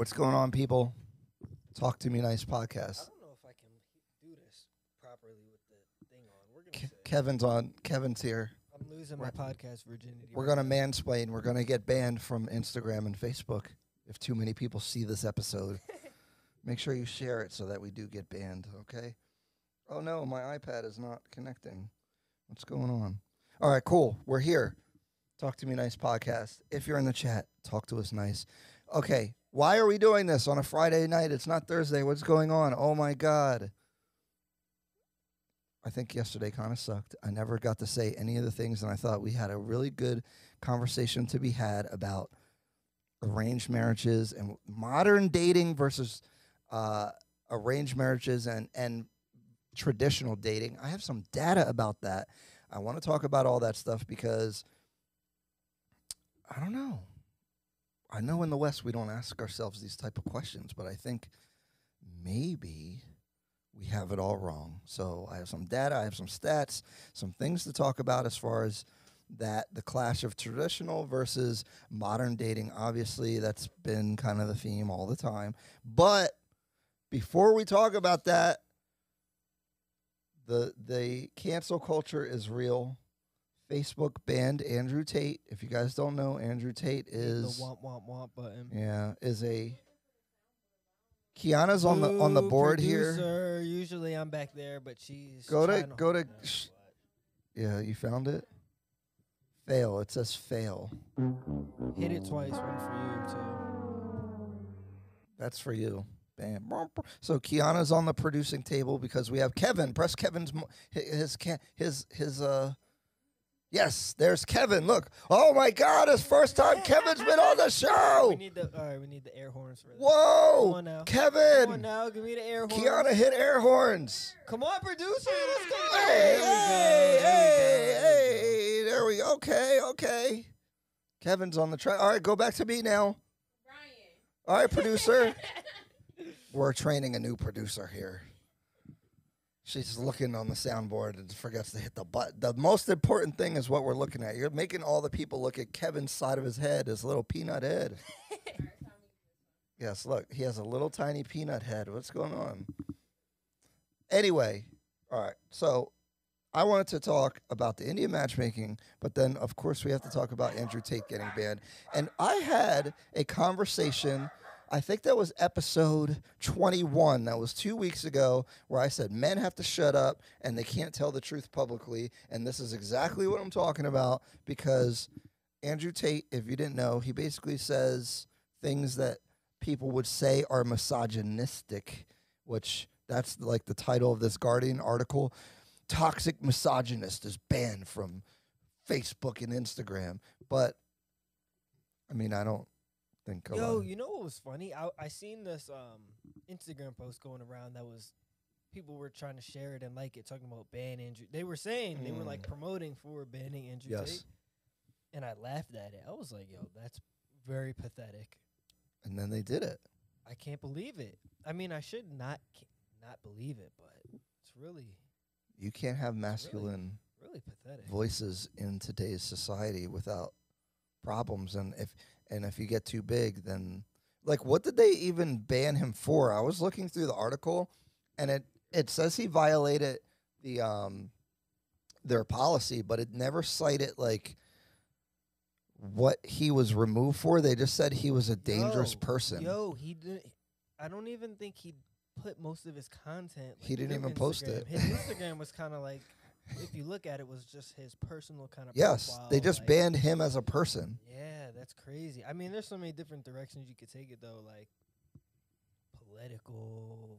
What's going on, people? Talk to me, nice podcast. I don't know if I can do this properly with the thing on. We're gonna Ke- Kevin's on. Kevin's here. I'm losing my podcast virginity. We're right gonna now. mansplain. We're gonna get banned from Instagram and Facebook if too many people see this episode. Make sure you share it so that we do get banned. Okay. Oh no, my iPad is not connecting. What's going on? All right, cool. We're here. Talk to me nice podcast. If you're in the chat, talk to us nice. Okay. Why are we doing this on a Friday night? It's not Thursday. What's going on? Oh my god. I think yesterday kind of sucked. I never got to say any of the things, and I thought we had a really good conversation to be had about arranged marriages and modern dating versus uh, arranged marriages and and traditional dating. I have some data about that. I want to talk about all that stuff because I don't know. I know in the West we don't ask ourselves these type of questions, but I think maybe we have it all wrong. So I have some data, I have some stats, some things to talk about as far as that the clash of traditional versus modern dating. Obviously, that's been kind of the theme all the time. But before we talk about that, the the cancel culture is real. Facebook banned Andrew Tate. If you guys don't know, Andrew Tate is the womp womp womp button. yeah, is a Kiana's on the on the board here. Usually I'm back there, but she's Go to- go to sh- Yeah, you found it? Fail. It says fail. Hit it twice, one for you too. That's for you. Bam. So Kiana's on the producing table because we have Kevin. Press Kevin's mo- his his his uh Yes, there's Kevin. Look. Oh my god, it's first time Kevin's been on the show. We show. need the all right. We need the air horns for that. Whoa. Come on now. Come on Kevin. now, give me the air horns. Kiana hit air horns. Come on, producer. Let's go. Hey, There we go, hey, there we go, there we go. hey, there we go. Okay, okay. Kevin's on the track. All right, go back to me now. Brian. All right, producer. We're training a new producer here. She's looking on the soundboard and forgets to hit the button. The most important thing is what we're looking at. You're making all the people look at Kevin's side of his head, his little peanut head. yes, look, he has a little tiny peanut head. What's going on? Anyway, all right. So I wanted to talk about the Indian matchmaking, but then of course we have to talk about Andrew Tate getting banned. And I had a conversation. I think that was episode 21. That was two weeks ago, where I said men have to shut up and they can't tell the truth publicly. And this is exactly what I'm talking about because Andrew Tate, if you didn't know, he basically says things that people would say are misogynistic, which that's like the title of this Guardian article. Toxic misogynist is banned from Facebook and Instagram. But I mean, I don't think. a Yo, you know what was funny? I I seen this um Instagram post going around that was people were trying to share it and like it, talking about ban Andrew. They were saying they were like promoting for banning Andrew Yes. Tate, and I laughed at it. I was like, "Yo, that's very pathetic. and then they did it. I can't believe it. I mean, I should not not believe it, but it's really You can't have masculine really pathetic. voices in today's society without problems and if and if you get too big then like what did they even ban him for i was looking through the article and it it says he violated the um their policy but it never cited like what he was removed for they just said he was a dangerous Yo, person Yo, he didn't. I don't even think he put most of his content. He didn't even post it. His Instagram was kind of like, if you look at it, was just his personal kind of. yes they just like, banned him as a person Yeah, that's crazy. I mean, there's so many different directions you could take it though, like political,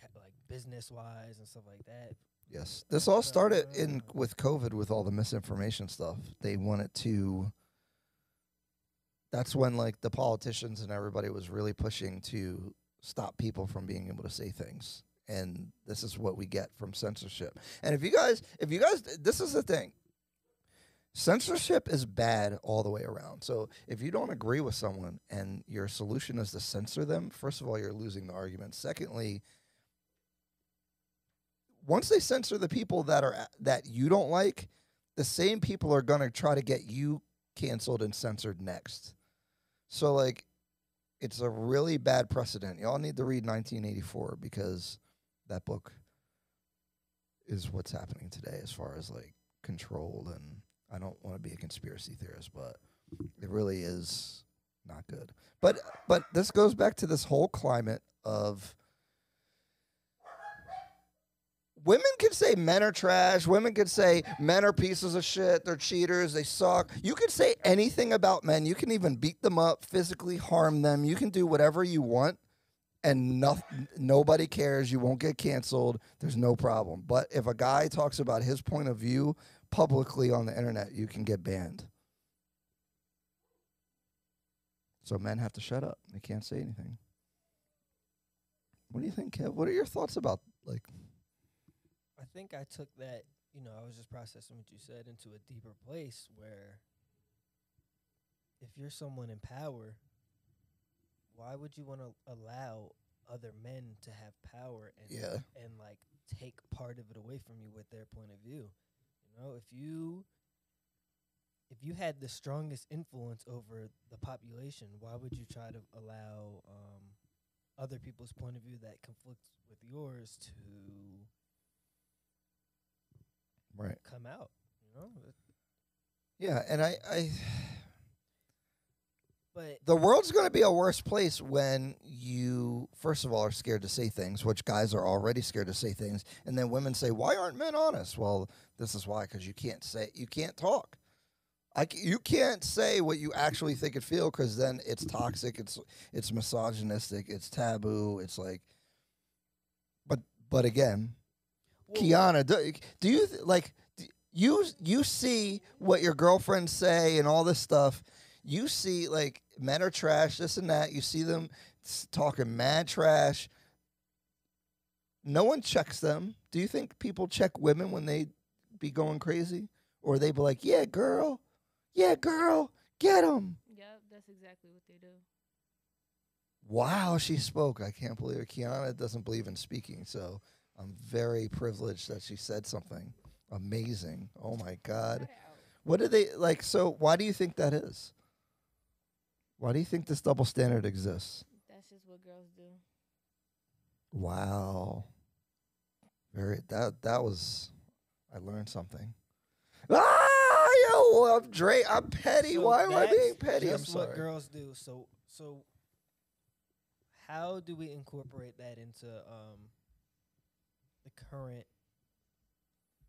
ca- like business wise and stuff like that. Yes. This all started in Uh. with COVID with all the misinformation stuff. They wanted to That's when like the politicians and everybody was really pushing to stop people from being able to say things. And this is what we get from censorship. And if you guys if you guys this is the thing. Censorship is bad all the way around. So if you don't agree with someone and your solution is to censor them, first of all, you're losing the argument. Secondly, once they censor the people that are that you don't like, the same people are going to try to get you canceled and censored next. So like it's a really bad precedent. Y'all need to read 1984 because that book is what's happening today as far as like control and I don't want to be a conspiracy theorist, but it really is not good. But but this goes back to this whole climate of women can say men are trash. Women can say men are pieces of shit. They're cheaters. They suck. You can say anything about men. You can even beat them up, physically harm them. You can do whatever you want, and no, nobody cares. You won't get canceled. There's no problem. But if a guy talks about his point of view publicly on the internet, you can get banned. So men have to shut up. They can't say anything. What do you think, Kev? What are your thoughts about like? I think I took that, you know, I was just processing what you said into a deeper place where if you're someone in power, why would you want to allow other men to have power and Yeah. and like take part of it away from you with their point of view? You know, if you if you had the strongest influence over the population, why would you try to allow um, other people's point of view that conflicts with yours to Right. come out? You know, Yeah, and I, I but the world's going to be a worse place when you first of all are scared to say things which guys are already scared to say things and then women say why aren't men honest well this is why because you can't say you can't talk I you can't say what you actually think and feel because then it's toxic it's it's misogynistic it's taboo it's like but but again well, Kiana, do, do you th- like d- you you see what your girlfriends say and all this stuff? You see like men are trash, this and that. You see them talking mad trash. No one checks them. Do you think people check women when they be going crazy, or they be like, "Yeah, girl, yeah, girl, get them"? Yep, that's exactly what they do. Wow, she spoke. I can't believe it. Kiana doesn't believe in speaking, so I'm very privileged that she said something amazing. Oh my God. Cut it out. What do they like? So, why do you think that is? Why do you think this double standard exists? That's just what girls do. Wow. Very that that was I learned something. Ah, yo, I'm Dre. I'm petty. so why am I being petty? I'm Just what girls do. So so how do we incorporate that into um the current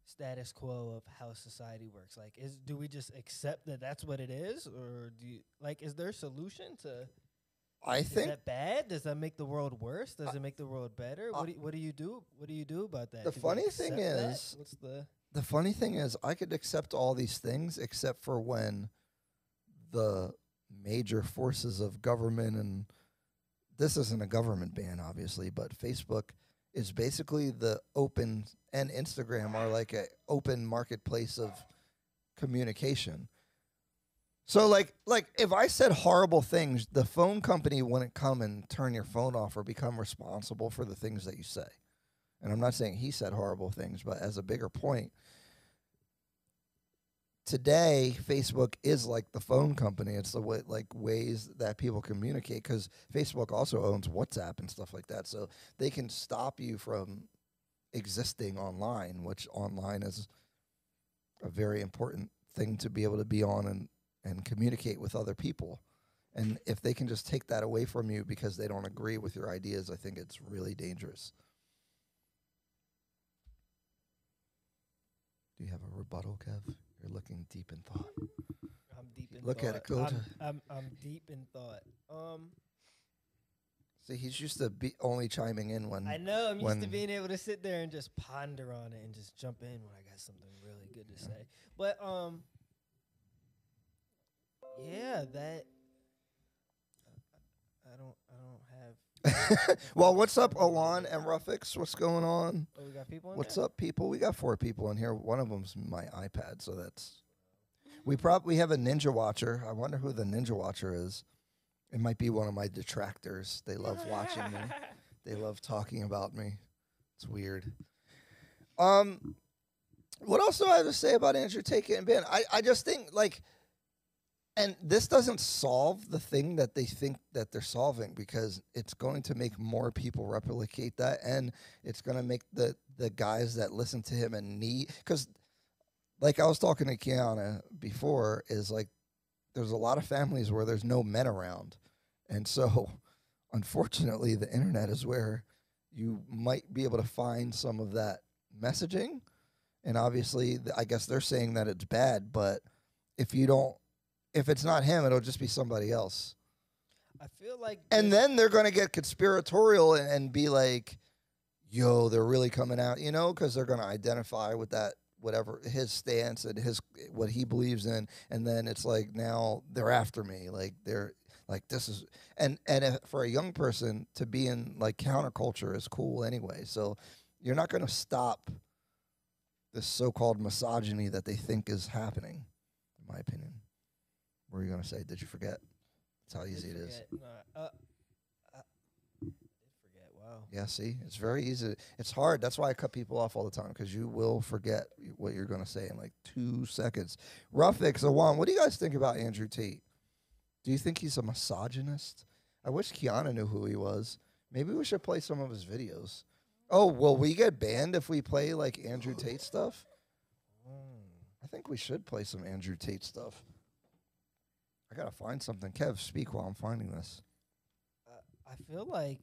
status quo of how society works? Like, is do we just accept that that's what it is, or do you like? Is there a solution to? I Is think that bad? Does that make the world worse? Does it make the world better? What do you, what do you do? What do you do about that? The Do funny thing is, that? is- what's the the funny thing is I could accept all these things except for when the major forces of government and this isn't a government ban obviously, but Facebook is basically the open and Instagram are like a open marketplace of communication. So like like if I said horrible things, the phone company wouldn't come and turn your phone off or become responsible for the things that you say. And I'm not saying he said horrible things, but as a bigger point, today Facebook is like the phone company. It's the way like ways that people communicate because Facebook also owns WhatsApp and stuff like that. So they can stop you from existing online, which online is a very important thing to be able to be on and, and communicate with other people. And if they can just take that away from you because they don't agree with your ideas, I think it's really dangerous. Do you have a rebuttal, Kev? You're looking deep in thought. I'm deep in Look thought. at it, I'm, I'm I'm deep in thought. Um, See, he's used to be only chiming in when I know I'm used to being able to sit there and just ponder on it and just jump in when I got something really good to say. But um, yeah, that I don't I don't have. well, what's up, Alon and Ruffix? What's going on? Oh, we got people. In What's there? up, people? We got four people in here. One of them's my iPad, so that's. We probably have a Ninja Watcher. I wonder who the Ninja Watcher is. It might be one of my detractors. They love watching me. They love talking about me. It's weird. Um, what else do I have to say about Andrew Tate and Ben? I, I just think like And this doesn't solve the thing that they think that they're solving because it's going to make more people replicate that, and it's going to make the the guys that listen to him and need because, like I was talking to Kiana before, is like there's a lot of families where there's no men around, and so unfortunately, the internet is where you might be able to find some of that messaging, and obviously, I guess they're saying that it's bad, but if you don't if it's not him, it'll just be somebody else. I feel like And then they're going to get conspiratorial and, and be like, yo, they're really coming out, you know, because they're going to identify with that, whatever his stance and his, what he believes in. And then it's like, now they're after me. Like, they're like, this is, and, and if, for a young person to be in like counterculture is cool anyway. So you're not going to stop this so called misogyny that they think is happening, in my opinion. What were you going to say? Did you forget? That's how easy it is. nah, uh, I did forget. Wow. Yeah, see, it's very easy. It's hard. That's why I cut people off all the time because you will forget what you're going to say in like two seconds. Ruffix, Awan, what do you guys think about Andrew Tate? Do you think he's a misogynist? I wish Kiana knew who he was. Maybe we should play some of his videos. Oh, will we get banned if we play like Andrew Tate stuff? Mm. I think we should play some Andrew Tate stuff. I gotta find something. Kev, speak while I'm finding this. Uh, I feel like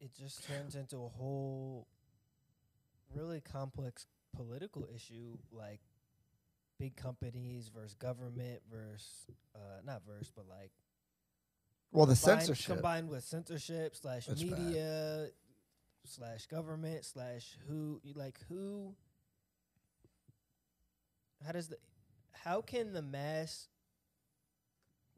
it just turns into a whole really complex political issue, like big companies versus government versus uh, not versus, but like Well, the combined- censorship. combined with censorship slash That's bad. media slash government slash who like who how does the how can the mass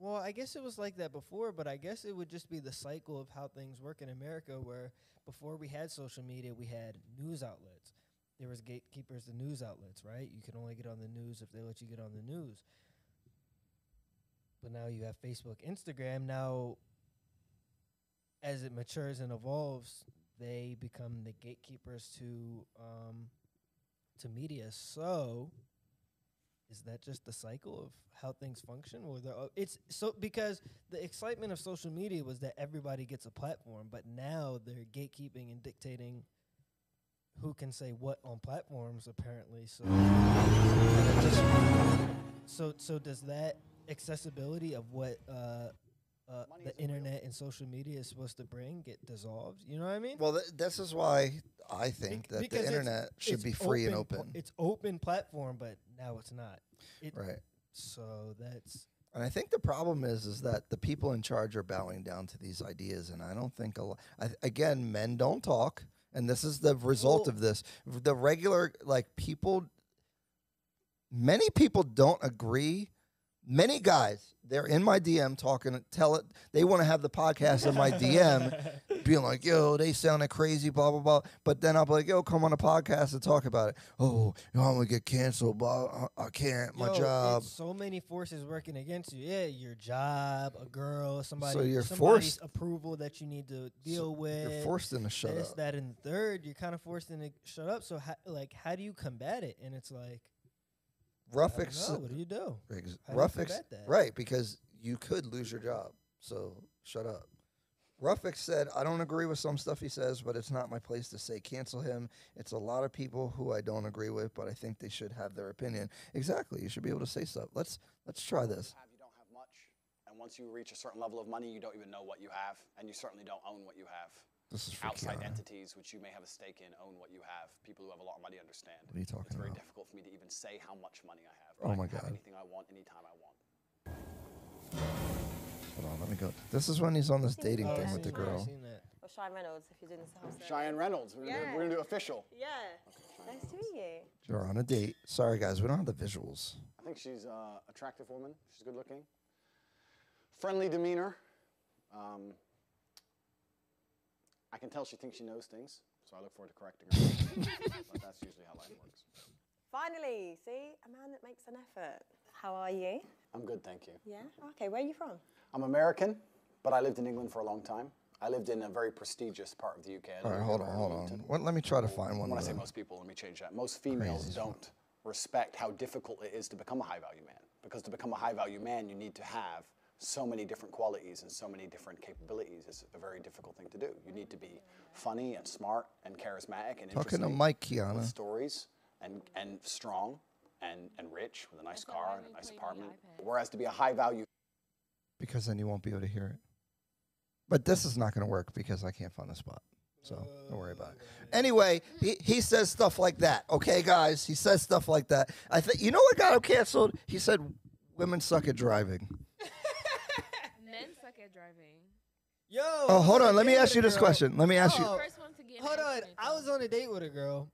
well i guess it was like that before but i guess it would just be the cycle of how things work in america where before we had social media we had news outlets. There was gatekeepers to news outlets right? You could only get on the news if they let you get on the news. But now you have facebook instagram. Now as it matures and evolves they become the gatekeepers to um to media. So is that just the cycle of how things function or the, uh, it's so because the excitement of social media was that everybody gets a platform but now they're gatekeeping and dictating who can say what on platforms apparently so so so does that accessibility of what uh uh, the isn't real. internet and social media is supposed to bring get dissolved you know what i mean Well, th- this is why I think Bec- that the internet should be free and pla- open. it's open platform, but now it's not. It, right. So that's And I think the problem is is that the people in charge are bowing down to these ideas, and I don't think a lot. I, again, men don't talk, and this is the result Well- of this. The regular like people, many people don't agree. Many guys, they're in my DM talking, tell it they want to have the podcast in my DM, being like, "Yo, they sounded crazy," blah blah blah. But then I'll be like, "Yo, come on a podcast and talk about it." Oh, you know, I'm gonna get canceled, but I, I can't. My job. so many forces working against you. Yeah, your job, a girl, somebody. So you're somebody's forced- approval that you need to deal with. You're forced into shut this, up. that, and the third. You're kind of forced into shut up. So, how, like, how do you combat it? And it's like, Rough ex- know, what do you do? ex- How rough ex- that? right because you could lose your job. So shut up. Ruffix said, I don't agree with some stuff he says, but it's not my place to say cancel him. It's a lot of people who I don't agree with, but I think they should have their opinion. Exactly. You should be able to say stuff. Let's let's try this. you don't have much. And once you reach a certain level of money, you don't even know what you have. And you certainly don't own what you have. This is for Outside Kiana. entities, which you may have a stake in, own what you have. People who have a lot of money understand. What are you talking about? It's very about? difficult for me to even say how much money I have. Oh I my can have God. anything I want, anytime I want. Hold on, let me go. This is when he's on this dating Oh, thing I've with the seen that, I've girl. seen that. Or Cheyenne Reynolds, if you're doing this house. Cheyenne Reynolds, we're, gonna, do, Yeah. we're gonna do official. Yeah. Nice to meet you. You're on a date. Sorry guys, we don't have the visuals. I think she's an attractive woman. She's good looking. Friendly demeanor. Um, I can tell she thinks she knows things, so I look forward to correcting her. but that's usually how life works. Finally, see, a man that makes an effort. How are you? I'm good, thank you. Yeah. Okay, where are you from? I'm American, but I lived in England for a long time. I lived in a very prestigious part of the UK. I All right, hold on, hold on. Arlington. What, let me try to find one. When I say them. most people, let me change that. Most females Crazy. don't respect how difficult it is to become a high value man. because to become a high value man, you need to have so many different qualities and so many different capabilities. is a very difficult thing to do. You need to be funny and smart and charismatic and Talking to interesting Mike, with Kiana. stories and, and strong and, and rich with a nice So car and a nice apartment. Whereas to be a high value because then you won't be able to hear it. But this is not going to work because I can't find the spot. So don't worry about it. Anyway, he, he says stuff like that. Okay, guys, he says stuff like that. I think you know what got him canceled. He said women suck at driving. Men driving. Yo. Oh, hold on. Let me ask you this girl. question. Let me ask oh, you. Oh, First one to get Hold on. I was on a date with a girl.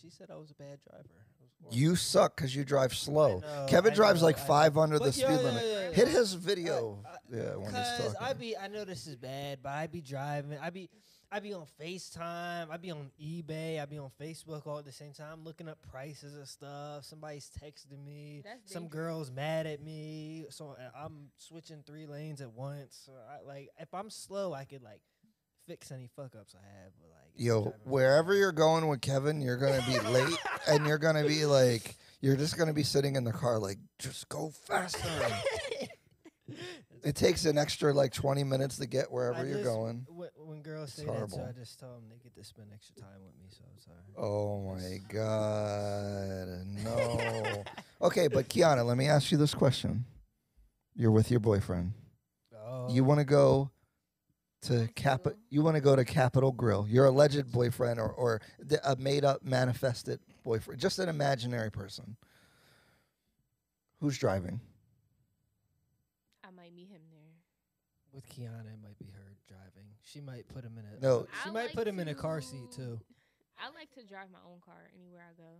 She said I was a bad driver. It was horrible. You suck because you drive slow. know, Kevin I drives know, like I know. five under But the speed yeah, limit. yeah, yeah. Hit his video. I- yeah, when he's Cause talking. I be, I know this is bad, but I be driving. I be, I be on Facetime. I'd be on eBay. I'd be on Facebook all at the same time, looking up prices of stuff. Somebody's texting me. That's Some dangerous. girls mad at me, so uh, I'm switching three lanes at once. So I, like, if I'm slow, I could like fix any fuck ups I have. But like, Yo, wherever you're going with Kevin, you're gonna be late, and you're gonna be like, you're just gonna be sitting in the car like, just go faster. it takes an extra like 20 minutes to get wherever I you're just- going. When, when girls It's say that, so. I just tell them they get to spend extra time with me. So it's alright. Oh my god, no. okay, but Kiana, let me ask you this question: You're with your boyfriend. Oh, You want to go to I'm Cap? You want to go to Capital Grille? Your alleged boyfriend, or or the, a made-up, manifested boyfriend, just an imaginary person. Who's driving? I might meet him there. with Kiana, it might be her driving. She might put him in a No. She I might like put him in a car seat too. I like to drive my own car anywhere I go.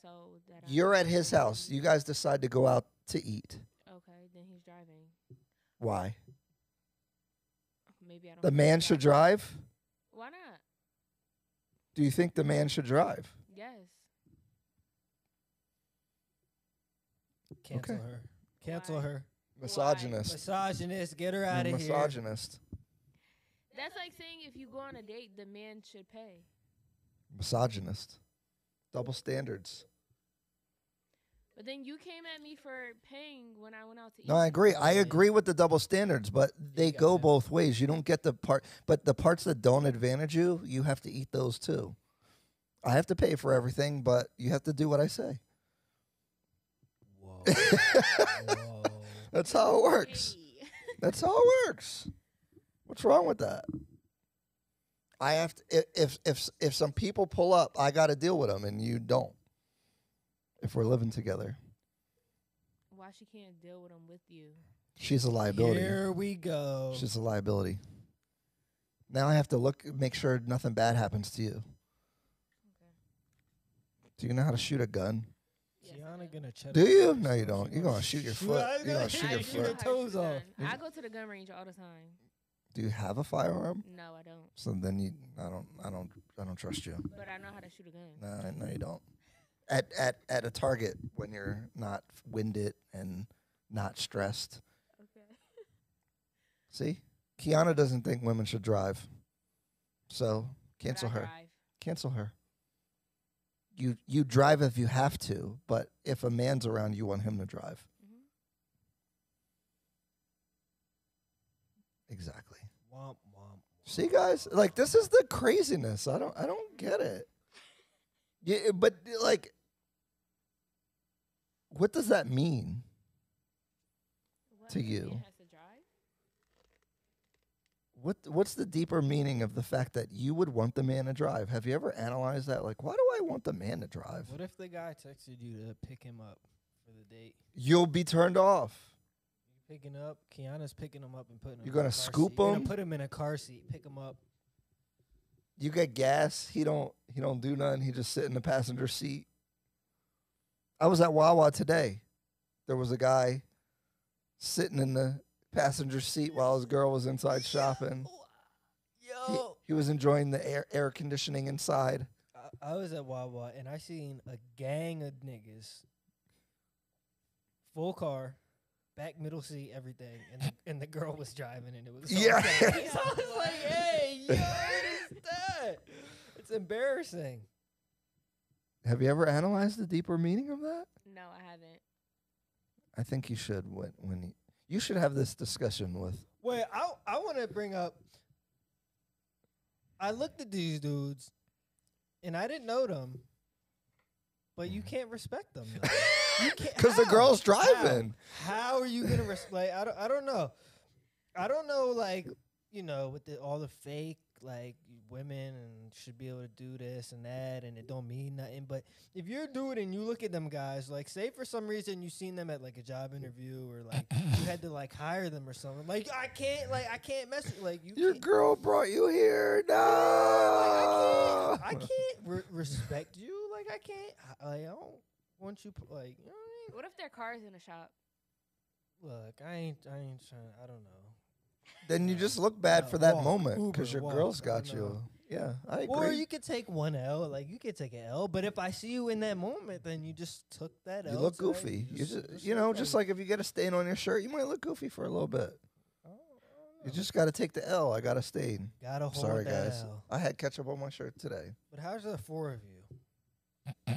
So that You're don't at his house. You guys decide to go out to eat. Okay, then he's driving. Why? Maybe I don't. The man should drive. Why not? Do you think the man should drive? Yes. Cancel Okay. her. Cancel Why? her. Misogynist. Misogynist. Get her out of here. misogynist. That's like saying if you go on a date, the man should pay. Misogynist. Double standards. But then you came at me for paying when I went out to eat. No, I agree. I agree with the double standards, but they go that. both ways. You don't get the part, but the parts that don't advantage you, you have to eat those too. I have to pay for everything, but you have to do what I say. Whoa. Whoa. That's how it works. Hey. That's how it works. What's wrong with that? I have to if if if some people pull up, I got to deal with them, and you don't. If we're living together, Why she can't deal with them with you? she's a liability. Here we go. She's a liability. Now I have to look, make sure nothing bad happens to you. Okay. Do you know how to shoot a gun? Yes, Kiana do. gonna check. Do you? No, you don't. You're gonna shoot your foot. You're gonna shoot your know your foot. toes off. I go to the gun range all the time. Do you have a firearm? No, I don't. So then you, I don't, I don't, I don't trust you. But I know how to shoot a gun. No, no, you don't. At at at a target when you're not winded and not stressed. Okay. See, Kiana doesn't think women should drive, so cancel her. Drive. Cancel her. You you drive if you have to, but if a man's around, you want him to drive. Mhm. Exactly. Womp womp. See, guys, like this is the craziness. I don't I don't get it. Yeah, eh, but like, what does that mean? What, To you. has to drive? What what's the deeper meaning of the fact that you would want the man to drive? Have you ever analyzed that? Like, why do I want the man to drive? What if the guy texted you to pick him up for the date? You'll be turned off. Picking up? Kiana's picking them up and putting him. You're gonna scoop seat. You're him? gonna put them in a car seat. Pick them up. You get gas. He don't he don't do nothing. He just sit in the passenger seat. I was at Wawa today. There was a guy sitting in the passenger seat while his girl was inside shopping. He, Yo, he was enjoying the air air conditioning inside. I, I was at Wawa and I seen a gang of niggas, full car, back middle seat, everything, and the, and the girl was driving and it was all Yeah. gangs. I was like, hey, yo, what is that? It's embarrassing. Have you ever analyzed the deeper meaning of that? No, I haven't. I think you should when when you, you should have this discussion with. Wait, I I want to bring up. I looked at these dudes, and I didn't know them. But you can't respect them Because the how? girl's How? driving. How are you gonna respect? Like, I don't. I don't know. I don't know. Like you know, with the, all the fake like women and should be able to do this and that, and it don't mean nothing. But if you're a dude and you look at them guys, like say for some reason you seen them at like a job interview or like you had to like hire them or something. Like I can't. Like I can't mess. with Like you. Your can't, girl brought you here. No. like, I can't. I can't re- respect you. Like I can't. I, like, I don't want you. p- Like you know what I mean? What if their car's in a shop? Look, I ain't. I ain't trying. I don't know. Then you just look bad No, for that walk, moment because your walk, girl's I got you. Yeah, I agree. Or you could take one L, like you could take an L. But if I see you in that moment, then you just took that L. You look today, goofy. You just- just, just you know, just like if you get a stain on your shirt, you might look goofy for a little bit. Oh, You just got to take the L. I got a stain. gotta hold Sorry, that Sorry guys. L. I had ketchup on my shirt today. But how's the four of you?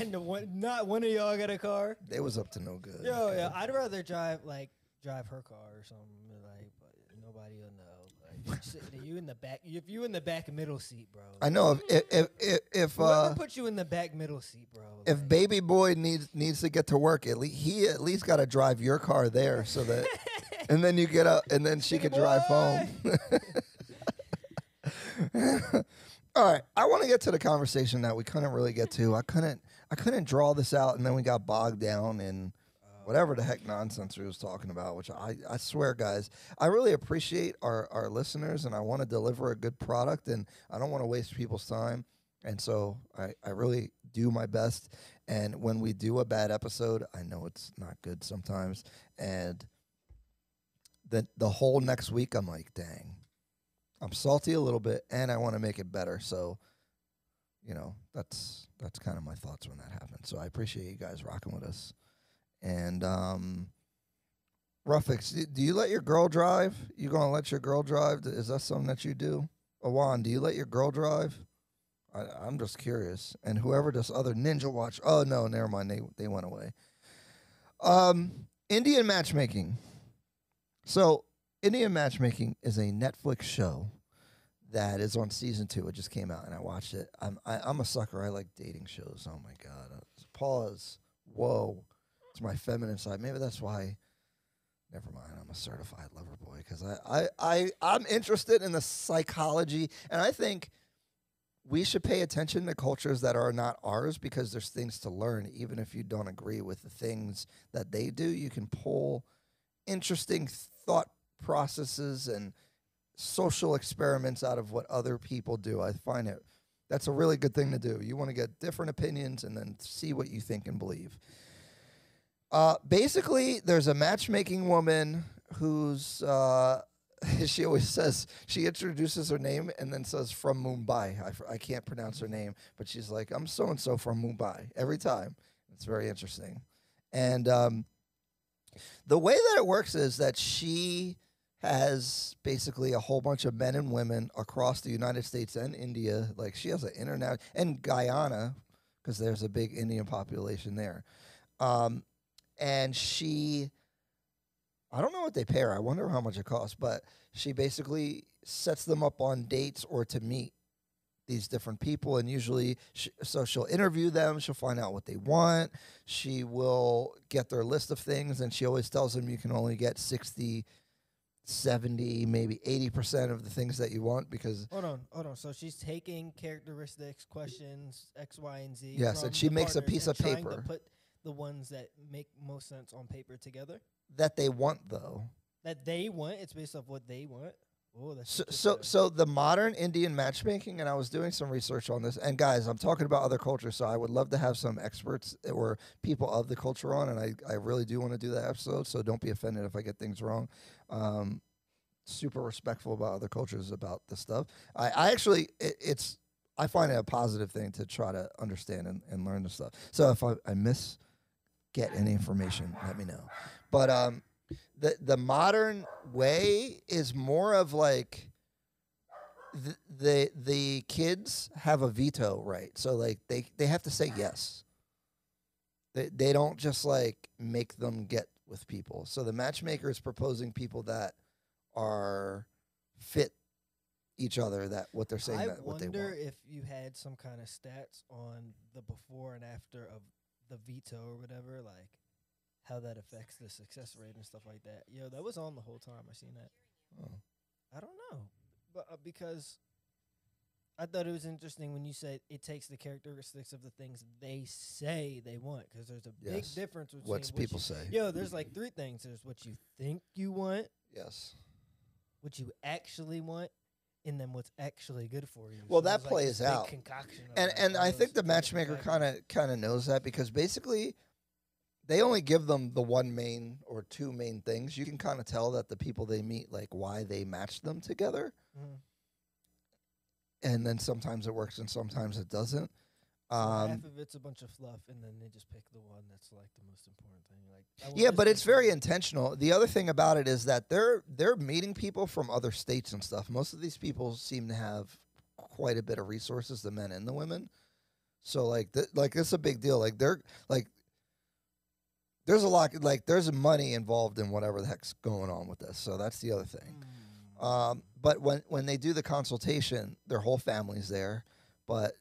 and the one, not one of y'all got a car. They was up to no good. Yo, okay? yeah, I'd rather drive like drive her car or something like, but nobody will know. Like, sit- you in the back. If you in the back middle seat, bro. I know if if if, if uh put you in the back middle seat, bro. if like- baby boy needs needs to get to work, at least he at least got to drive your car there so that, and then you get up and then she could drive home. All right, I want to get to the conversation that we couldn't really get to. I couldn't I couldn't draw this out, and then we got bogged down in whatever the heck nonsense we was talking about. Which I I swear, guys, I really appreciate our our listeners, and I want to deliver a good product, and I don't want to waste people's time, and so I I really do my best. And when we do a bad episode, I know it's not good sometimes, and the the whole next week, I'm like, dang. I'm salty a little bit, and I want to make it better. So, you know, that's that's kind of my thoughts when that happens. So I appreciate you guys rocking with us. And um, Ruffix, do you let your girl drive? You gonna let your girl drive? Is that something that you do? Awan, do you let your girl drive? I, I'm just curious. And whoever this other ninja watch, oh no, never mind. They they went away. Um, Indian matchmaking. So Indian Matchmaking is a Netflix show that is on season two. It just came out, and I watched it. I'm I, I'm a sucker. I like dating shows. Oh my god! Uh, pause. Whoa, it's my feminine side. Maybe that's why. Never mind. I'm a certified lover boy because I, I I I'm interested in the psychology, and I think we should pay attention to cultures that are not ours because there's things to learn. Even if you don't agree with the things that they do, you can pull interesting thought processes and social experiments out of what other people do. I find it that's a really good thing to do. You want to get different opinions and then see what you think and believe. Uh, basically, there's a matchmaking woman who's uh, she always says she introduces her name and then says from Mumbai. I, can't pronounce her name, but she's like I'm so and so from Mumbai every time. It's very interesting, and um, the way that it works is that she has basically a whole bunch of men and women across the United States and India. Like she has an internet and Guyana because there's a big Indian population there. Um, and she, I don't know what they pay her. I wonder how much it costs, but she basically sets them up on dates or to meet these different people and usually sh so she'll interview them she'll find out what they want she will get their list of things and she always tells them you can only get 60 70 maybe 80% of the things that you want because Hold on, hold on. So she's taking characteristics, questions, X, Y, and Z. Yes, and she makes a piece of paper. put the ones that make most sense on paper together. that they want though That they want. It's based off what they want. Oh, that's so, so so the modern indian matchmaking and i was doing some research on this and guys i'm talking about other cultures so i would love to have some experts or people of the culture on and i, I really do want to do that episode so don't be offended if i get things wrong um, super respectful about other cultures about this stuff i, I actually it, it's i find it a positive thing to try to understand and, and learn the stuff so if i, I miss get any information let me know but um the the modern way is more of like the, the the kids have a veto right so like they they have to say yes They they don't just like make them get with people. So the matchmaker is proposing people that are fit each other. That what they're saying I that what they wonder want. if you had some kind of stats on the before and after of the veto or whatever, like how that affects the success rate and stuff like that. Yo, that was on the whole time. I seen that. Oh. I don't know, but uh, because I thought it was interesting when you said it takes the characteristics of the things they say they want, because there's a big Yes. difference between What's what people you- say? Yo, there's like three things. There's what you think you want, Yes. what you actually want, and them what's actually good for you. Well, So that there's, like, plays out. Concoction and like, and I think the matchmaker kind of kind of knows that because basically they only give them the one main or two main things. You can kind of tell that the people they meet like why they match them together, Mhm. and then sometimes it works and sometimes it doesn't. Um, half of it's a bunch of fluff, and then they just pick the one that's like the most important thing. Like, yeah, but it's very intentional. The other thing about it is that they're they're meeting people from other states and stuff. Most of these people seem to have quite a bit of resources, the men and the women. So like th- like it's a big deal. Like they're like there's a lot like there's money involved in whatever the heck's going on with this. So that's the other thing. Mm. Um, but when when they do the consultation, their whole family's there. But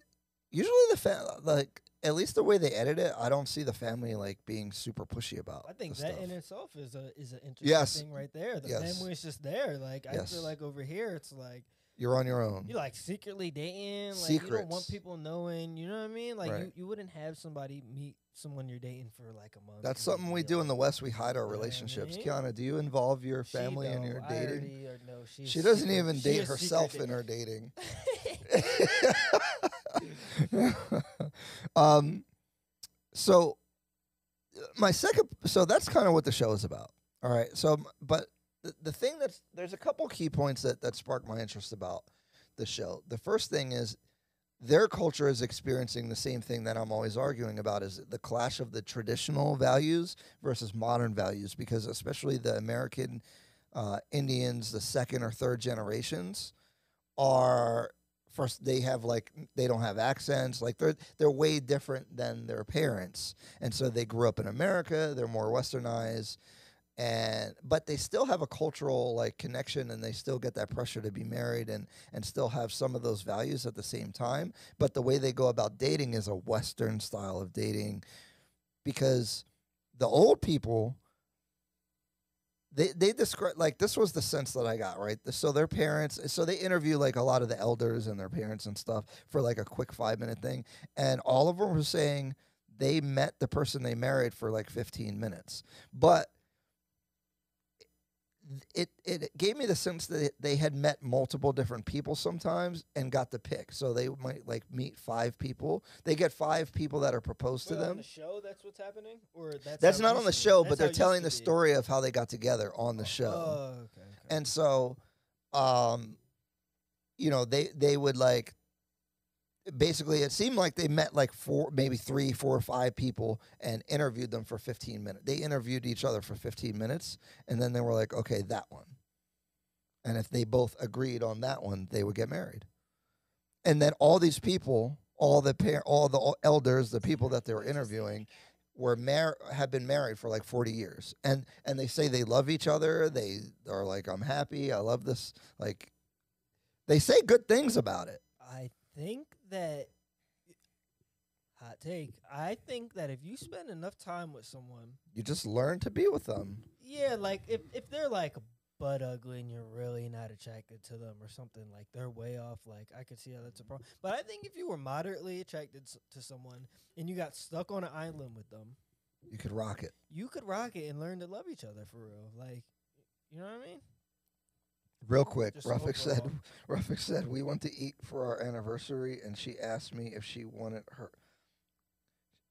usually the fa- like at least the way they edit it, I don't see the family like being super pushy about. I think that stuff. in itself is a is an interesting Yes. thing right there. The Yes. family's just there. Like I Yes. feel like over here, it's like You're on your own. you like secretly dating. Like you don't want people knowing. You know what I mean? Like you, Right. you wouldn't have somebody meet someone you're dating for like a month. That's something we do like, in the West. We hide our You what I relationships. mean? Kiana, do you involve your family in your dating? already, she's She doesn't even date herself in her dating. um, so my second, so that's kind of what the show is about. All right. So, but the, the thing that's there's a couple key points that that spark my interest about the show. The first thing is their culture is experiencing the same thing that I'm always arguing about is the clash of the traditional values versus modern values because especially the American uh, Indians, the second or third generations are first they have like they don't have accents like they're they're way different than their parents. And so they grew up in America they're more westernized and but they still have a cultural like connection and they still get that pressure to be married and and still have some of those values at the same time. But the way they go about dating is a western style of dating because the old people they they describe like this was the sense that I got right. So their parents, so they interview like a lot of the elders and their parents and stuff for like a quick five minute thing, and all of them were saying they met the person they married for like fifteen minutes, but it it gave me the sense that they had met multiple different people sometimes and got to pick. So they might like meet five people. They get five people that are proposed to Wait, on them. the show, that's what's happening, or that's That's not on the show, but they're how it used telling the story of how they got together on the show. Oh, okay. okay. And so, um, you know, they they would like basically it seemed like they met like four, maybe three, four or five people and interviewed them for 15 minutes. They interviewed each other for 15 minutes and then they were like, okay, that one. And if they both agreed on that one, they would get married. And then all these people, all the par- all the elders, the people that they were interviewing, were mar- have been married for like 40 years and and they say they love each other they are like i'm happy i love this like they say good things about it I think that hot take. I think that if you spend enough time with someone, you just learn to be with them yeah, like if if they're like butt ugly and you're really not attracted to them or something, like they're way off. Like I could see how that's a problem. But I think if you were moderately attracted s- to someone and you got stuck on an island with them, you could rock it you could rock it and learn to love each other for real. Like, you know what I mean? Real quick Just Rufik said. Rufik said we went to eat for our anniversary and she asked me if she wanted her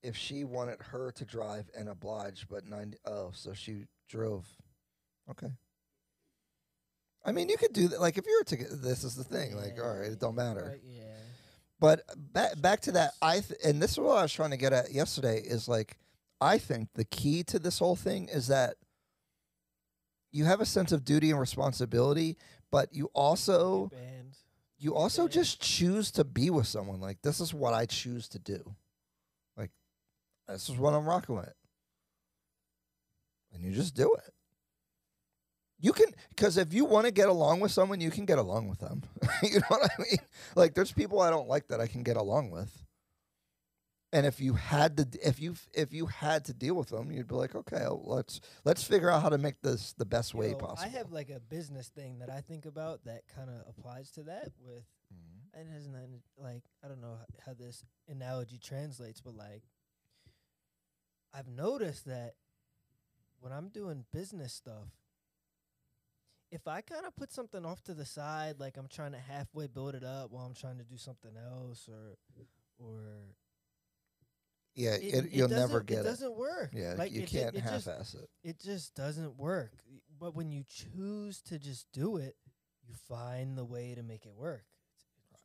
if she wanted her to drive and oblige but 90 oh so she drove okay i mean you could do that like if you're together this is the thing like all right it don't matter Right, yeah. But back back to that, I th- and this is what I was trying to get at yesterday is like I think the key to this whole thing is that you have a sense of duty and responsibility, but you also Band. you also Yeah. just choose to be with someone. Like this is what I choose to do. Like this is what I'm rocking with. And you just do it. You can, because if you want to get along with someone, you can get along with them. you know what I mean? Like, there's people I don't like that I can get along with. And if you had to, if you if you had to deal with them, you'd be like, okay, let's let's figure out how to make this the best way Yo, possible. I have like a business thing that I think about that kind of applies to that with Mhm. and has nothing like I don't know how this analogy translates, but like I've noticed that when I'm doing business stuff, if I kind of put something off to the side, like I'm trying to halfway build it up while I'm trying to do something else, or or yeah, it, it, you'll never get it. it. doesn't work. Yeah, like you it, can't it just, half-ass it. it just doesn't work. But when you choose to just do it, you find the way to make it work.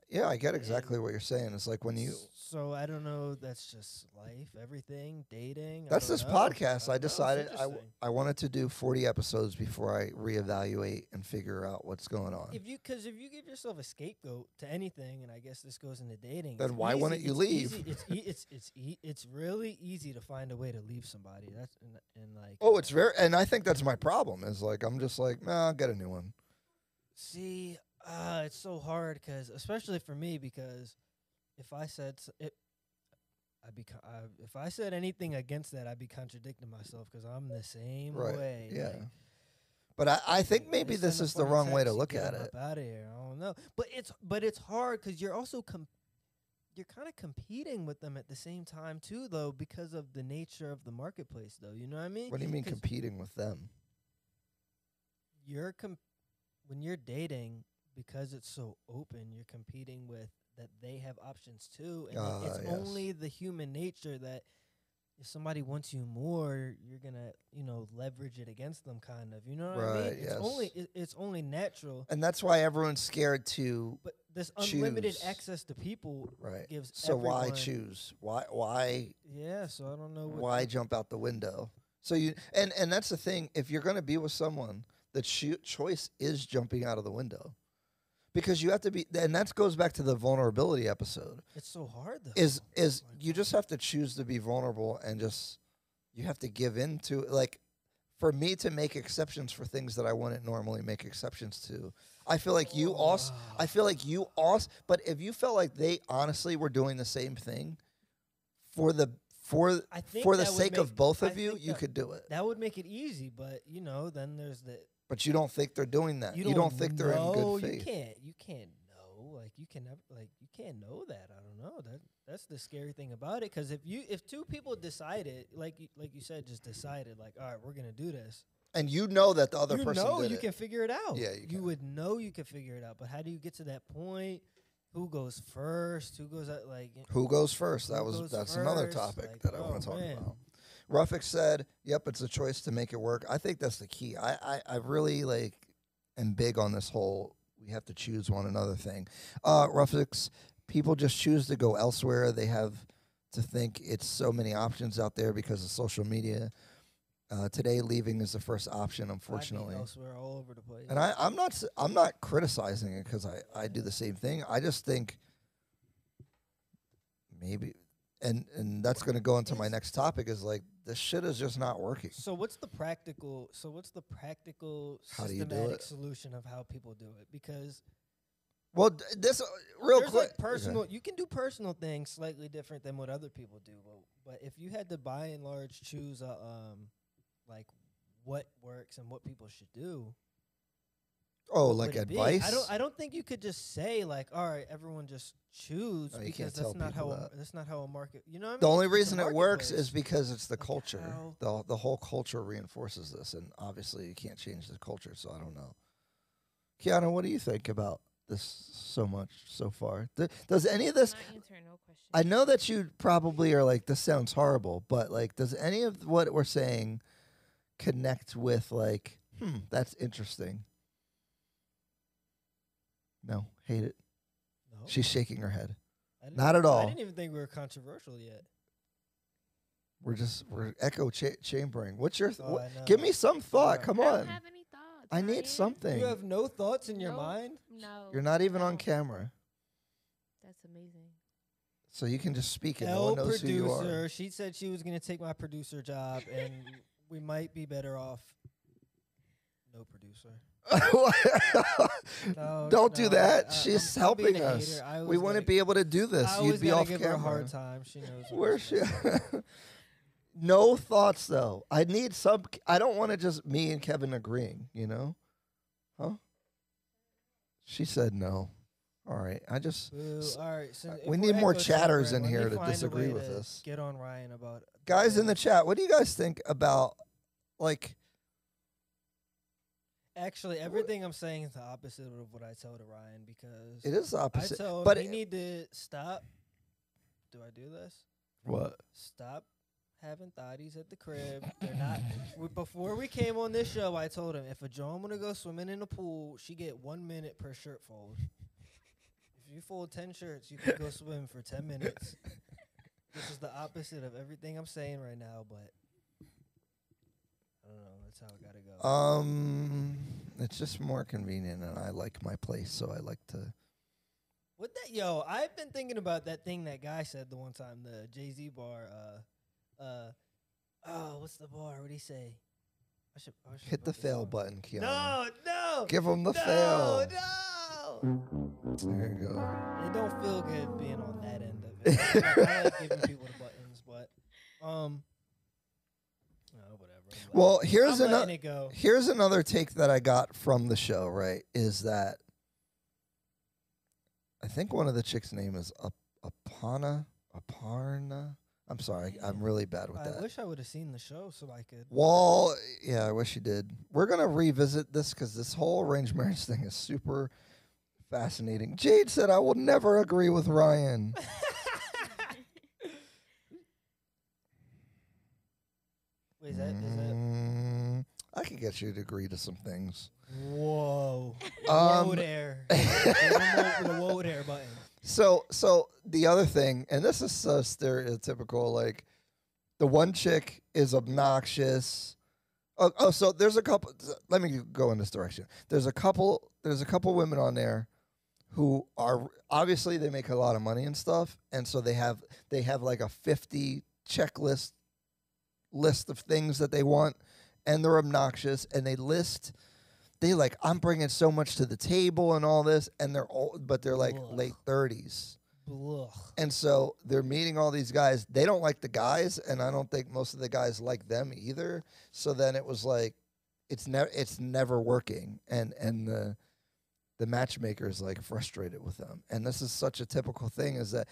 Yeah, I get exactly what you're saying. It's like when you So I don't know. That's just life, everything, dating. That's this know. podcast. don't I decided I, w-. I wanted to do 40 episodes before I reevaluate and figure out what's going on. If you, because if you give yourself a scapegoat to anything, and I guess this goes into dating, Then why wouldn't you leave? easy- It's e- it's it's e- it's really easy to find a way to leave somebody. That's and, and like. Oh, uh, it's very, and I think that's my problem. Is like I'm just like, nah, I'll get a new one. See, uh, it's so hard because, especially for me, because if I said s- it, I'd be co- I, if I said anything against that, I'd be contradicting myself because I'm the same Right, way. yeah. like, But I, I think maybe this is the wrong way to look at it. Out of here. I don't know, but it's but it's hard because you're also com- you're kind of competing with them at the same time too, though, because of the nature of the marketplace. Though, you know what I mean? What do you mean 'Cause competing with them? You're com- when you're dating because it's so open. You're competing with that they have options too, and it- it's yes. only the human nature that. If somebody wants you more, you're gonna, you know, leverage it against them, kind of. You know what I Right, mean? It's only, it, it's only natural. And that's why everyone's scared to But this unlimited choose. access to people right. gives So why choose? Why why Yeah, so I don't know what why jump out the window? So you and and that's the thing. If you're going to be with someone, the cho- choice is jumping out of the window, because you have to be. And that goes back to the vulnerability episode. it's so hard though. Is is oh Like, you just have to choose to be vulnerable and just you have to give in to like. For me to make exceptions for things that I wouldn't normally make exceptions to, I feel like you oh, also. I feel like you also. But if you felt like they honestly were doing the same thing, for the for I for the sake of make- both I of you, you that- could do it. that would make it easy, but you know, then there's the But you don't think they're doing that. You don't, think they're in good faith. You can't you can't know. Like you can never like you can't know that. I don't know. That that's the scary thing about it cuz if you if two people decided like you, like you said just decided like all right, we're going to do this. And you know that the other person you person know you it. can figure it out. Yeah, you you would know you can figure it out, but how do you get to that point? Who goes first? Who goes out like Who goes first? That was that's another topic Like, that I oh, want to talk man. about. Ruffick said, "Yep, it's a choice to make it work." I think that's the key. I I, I really like am big on this whole we have to choose one another thing. Uh, Ruffick's people just choose to go elsewhere. They have to think it's so many options out there because of social media. Uh, today, leaving is the first option, unfortunately. elsewhere all over the place. And I, I'm not I'm not criticizing it because I, I do the same thing. I just think maybe and and that's going to go into my next topic is like this shit is just not working. So what's the practical? So what's the practical How do you do systematic solution of how people do it? Because Well, d- this uh, real there's quick like personal. You can do personal things slightly different than what other people do. But, but if you had to, by and large, choose a um, like what works and what people should do. Oh, like would it be? advice? I don't. I don't think you could just say like, all right, everyone just choose No, you because can't that's not how people a, that's not how a market. You know what I mean? the only It's reason it works is because it's the Like culture. how- The the whole culture reinforces this, and obviously you can't change the culture. So I don't know. Kiana, what do you think about this so much so far? Th- does any of this? Not answering no question. I know that you probably are like, this sounds horrible, but like, does any of what we're saying connect with like, hmm, that's interesting? No, hate it. No, She's shaking her head. Didn't at all. I didn't even think we were controversial yet. We're just we're echo cha- chambering. What's your th- Oh, what, give me some thought? know. Come I don't on, have any thoughts. I need Ryan. something. You have no thoughts in your No. mind. No. You're not even on camera. That's amazing. So you can just speak and no L one knows who you are. producer. She said she was gonna take my producer job, and we might be better off. No producer. No, Don't do that. I- She's I'm- I'm helping us. We wouldn't be able to do this. You'd be off give camera. her a hard time. She knows. what she? supposed to say. no thoughts though. I need some. I don't want to just me and Kevin agreeing. You know, huh? She said no. All right. I just Boo. S- All right. So uh, we need more chatters in here to disagree with us. Get on Ryan about guys in the chat. What do you guys think about like? Actually, everything I'm saying is the opposite of what I told to Ryan because It is the I opposite. tell him but it- need to stop. Do I do this? what? Stop having thotties at the crib. They're not. we, before we came on this show, I told him if a Joan want to go swimming in the pool, she get one minute per shirt fold. if you fold ten shirts, you can go swim for ten minutes. This is the opposite of everything I'm saying right now, but I. That's how it gotta go. Um, it's just more convenient, and I like my place, so I like to. What that yo? I've been thinking about that thing that guy said the one time, the Jay Z bar. Uh, uh, oh, what's the bar? What would he say? I should, I should Hit the fail on. button, Keanu. No, no. Give him the no, fail. No, no. There you go. It don't feel good being on that end of it. I like giving people the buttons, but um, no, whatever. I'm letting- Well, here's I'm another. go. Here's another take that I got from the show. Right, is that I think one of the chicks' name is Ap- Apana Aparna. I'm sorry, I'm really bad with I that. I wish I would have seen the show so I could. Well, yeah, I wish you did. We're gonna revisit this because this whole arranged marriage thing is super fascinating. Jade said, "I will never agree with Ryan." Wait, is that is that? Mm, I could get you to agree to some things. Whoa. Um, whoa there. the, whoa, the whoa there button. So, so the other thing, and this is so stereotypical. Like, the one chick is obnoxious. Oh, oh, so there's a couple. Let me go in this direction. There's a couple. There's a couple women on there who are obviously they make a lot of money and stuff, and so they have they have like a 50 checklist list of things that they want, and they're obnoxious, and they list. They like I'm bringing so much to the table and all this, and they're old, but they're like Ugh. late 30s. Blah. And so they're meeting all these guys. They don't like the guys, and I don't think most of the guys like them either. So then it was like, it's never it's never working, and and the the matchmaker is like frustrated with them. And this is such a typical thing is that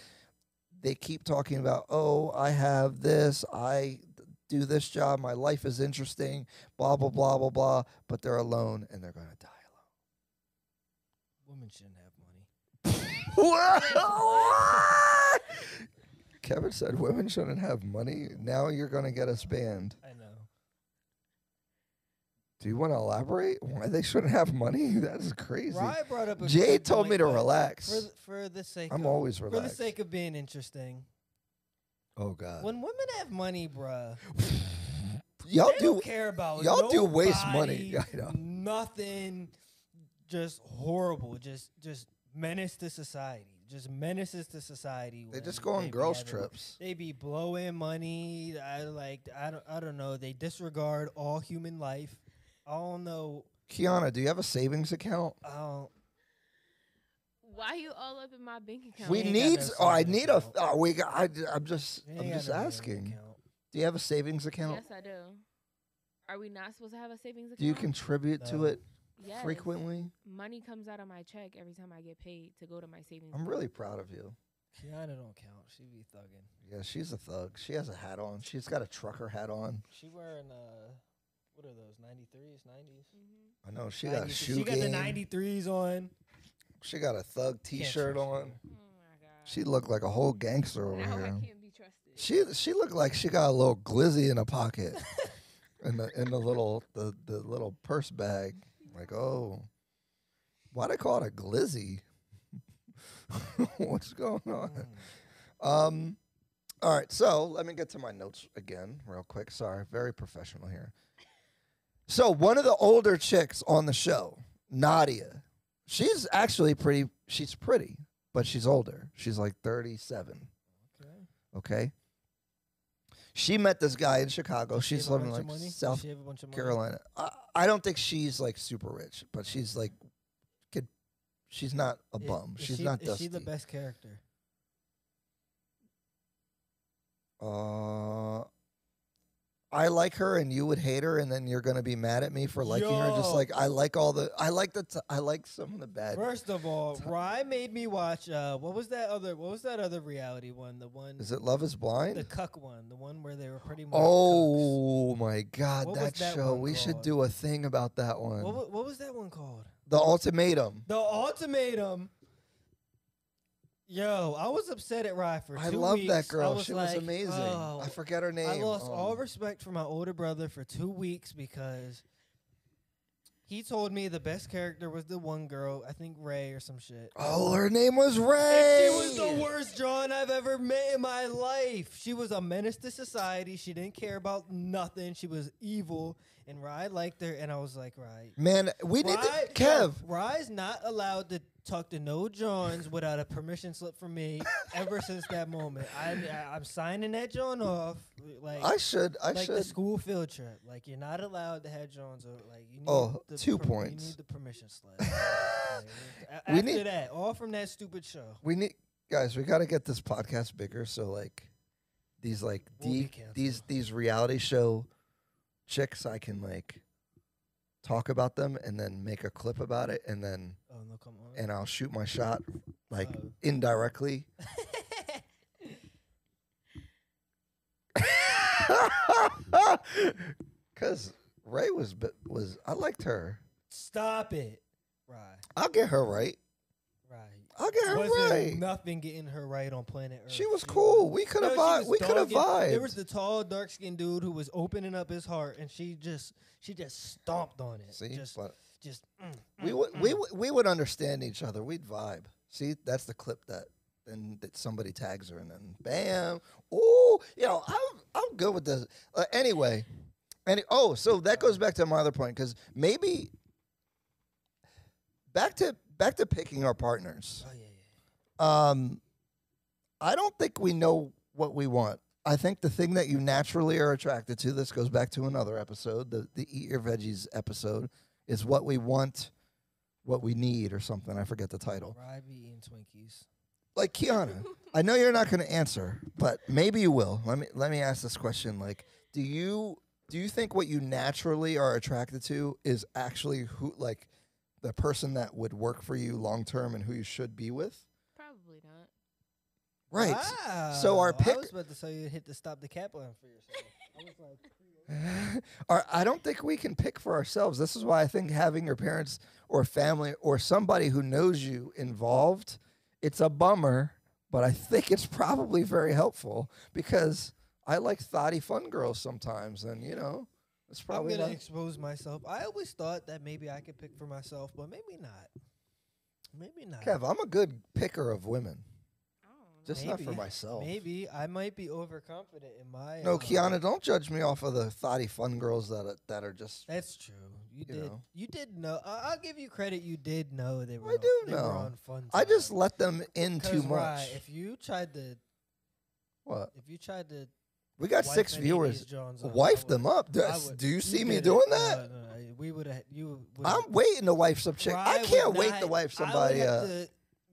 they keep talking about, oh, I have this, I do this job, my life is interesting, blah blah blah blah blah, but they're alone and they're gonna die alone. Women shouldn't have money. What? Kevin said women shouldn't have money. Now you're gonna get us banned. I know. Do you want to elaborate why they shouldn't have money? That's crazy. Ryan brought up good told me to relax. For the, for the sake I'm of, always for the sake of being interesting. Oh God. When women have money, bruh, y'all they do don't care about y'all do waste money. I know. Nothing, just horrible. Just just menace to society. Just menaces to society. They just go on girls having- trips. They be blowing money. I like. I don't. I don't know. They disregard all human life. I don't know. Kiana, do you have a savings account? I don't. Why you all up in my bank account? we need. no oh, I need a. Oh, we got. I, I'm just. I'm just no asking. Do you have a savings account? Yes, I do. Are we not supposed to have a savings account? Do you contribute to it Yes. frequently? Money comes out of my check every time I get paid to go to my savings. I'm account. really proud of you. Kiana don't count. She be thugging. Yeah, she's a thug. She has a hat on. She's got a trucker hat on. She wearing uh, what are those? 93s, 90s. Mhm. I know she got a 90s. shoe She got the game. 93s on. She got a thug T-shirt on. Oh my god. She looked like a whole gangster over now I here. can't be trusted. She she looked like she got a little glizzy in a pocket, in the in the little the the little purse bag. Like oh, why they call it a glizzy? What's going on? Mm. Um, all right. So let me get to my notes again, real quick. Sorry, very professional here. So one of the older chicks on the show, Nadia, she's actually pretty. She's pretty, but she's older. She's like thirty-seven. Okay. Okay. She met this guy in Chicago. Does she She's have a living bunch of like money? Does South she have a bunch of money? Carolina. I, I don't think she's like super rich, but she's like, could, she's not a I- bum. is she's she, not Is dusty. she the best character? Uh, I like her, and you would hate her, and then you're gonna be mad at me for liking her. Just like I like all the, I like the, t- I like some of the bad. First of all, Rye made me watch. Uh, what was that other? What was that other reality one? The one, Is it Love Is Blind? the cuck one, the one where they were pretty much. cucks. Oh my God, What that, that show! We should do a thing about that one. What, what was that one called? the ultimatum. The ultimatum. Yo, I was upset at Rye for two I love weeks. that I girl. was she like, was amazing. oh, I forget her name. I lost all Um, respect for my older brother for two weeks because he told me the best character was the one girl, I think Rae or some shit. Oh, her name was Rae. She was the worst John I've ever met in my life. She was a menace to society. She didn't care about nothing. She was evil, and Rye liked her. And I was like, Rye, Man, we need Rye, to, Kev. Rye's not allowed to talk to no Johns without a permission slip from me. ever since that moment, I, I I'm signing that John off. Like I should. I like should. the school field trip. Like you're not allowed to have Johns. Or, like you need Oh, the two per- points. You need the permission slip. Like, a- We After need- that, all from that stupid show. we need guys. We got to get this podcast bigger. So like these like We'll deep these these reality show chicks, I can like talk about them and then make a clip about it and then Oh no, come on. and I'll shoot my shot like Oh. indirectly. Cause Rae was was I liked her. Stop it, right, I'll get her right. right. I'll get her Wasn't right. nothing getting her right on planet Earth. She was cool. We could have No, she vi- was we could have dogging- There vibed. was the tall, dark skinned dude who was opening up his heart, and she just she just stomped on it. See, just but just mm, we mm, would mm. we would we would understand each other. We'd vibe. See, that's the clip that then that somebody tags her and then bam. Oh, you know, I'm I'm good with this. Uh, anyway, any oh, so that goes back to my other point because maybe back to back to picking our partners. Oh yeah, yeah. Um, I don't think we know what we want. I think the thing that you naturally are attracted to, this goes back to another episode, the, the Eat Your Veggies episode, is what we want, what we need, or something. I forget the title. Rye be eating Twinkies. Like Kiana, I know you're not going to answer, but maybe you will. Let me let me ask this question: Like, do you do you think what you naturally are attracted to is actually who, like, the person that would work for you long term and who you should be with? Probably not. Right. So our pick- I was about to say you hit the stop the cap button for yourself. I was like, Or I don't think we can pick for ourselves. This is why I think having your parents or family or somebody who knows you involved, it's a bummer, but I think it's probably very helpful because I like thotty fun girls sometimes, and you know, it's I'm probably gonna not. expose myself. I always thought that maybe I could pick for myself, but maybe not. Maybe not. Kev, I'm a good picker of women, Just not for myself. Maybe I might be overconfident in my. No, uh, Kiana, don't judge me off of the thotty fun girls that are, that are just. That's true. You, You did. know. You did know. I I'll give you credit. You did know they were. I on- do Were know. on fun. I just let them in too much. If you tried to, what? if you tried to, We got six viewers. these Johns off, I Wife them up. Do, do you see me did it. doing that? No, no, no, we would have. You. I'm waiting to wife some chick. I can't wait not- to wife somebody. Uh,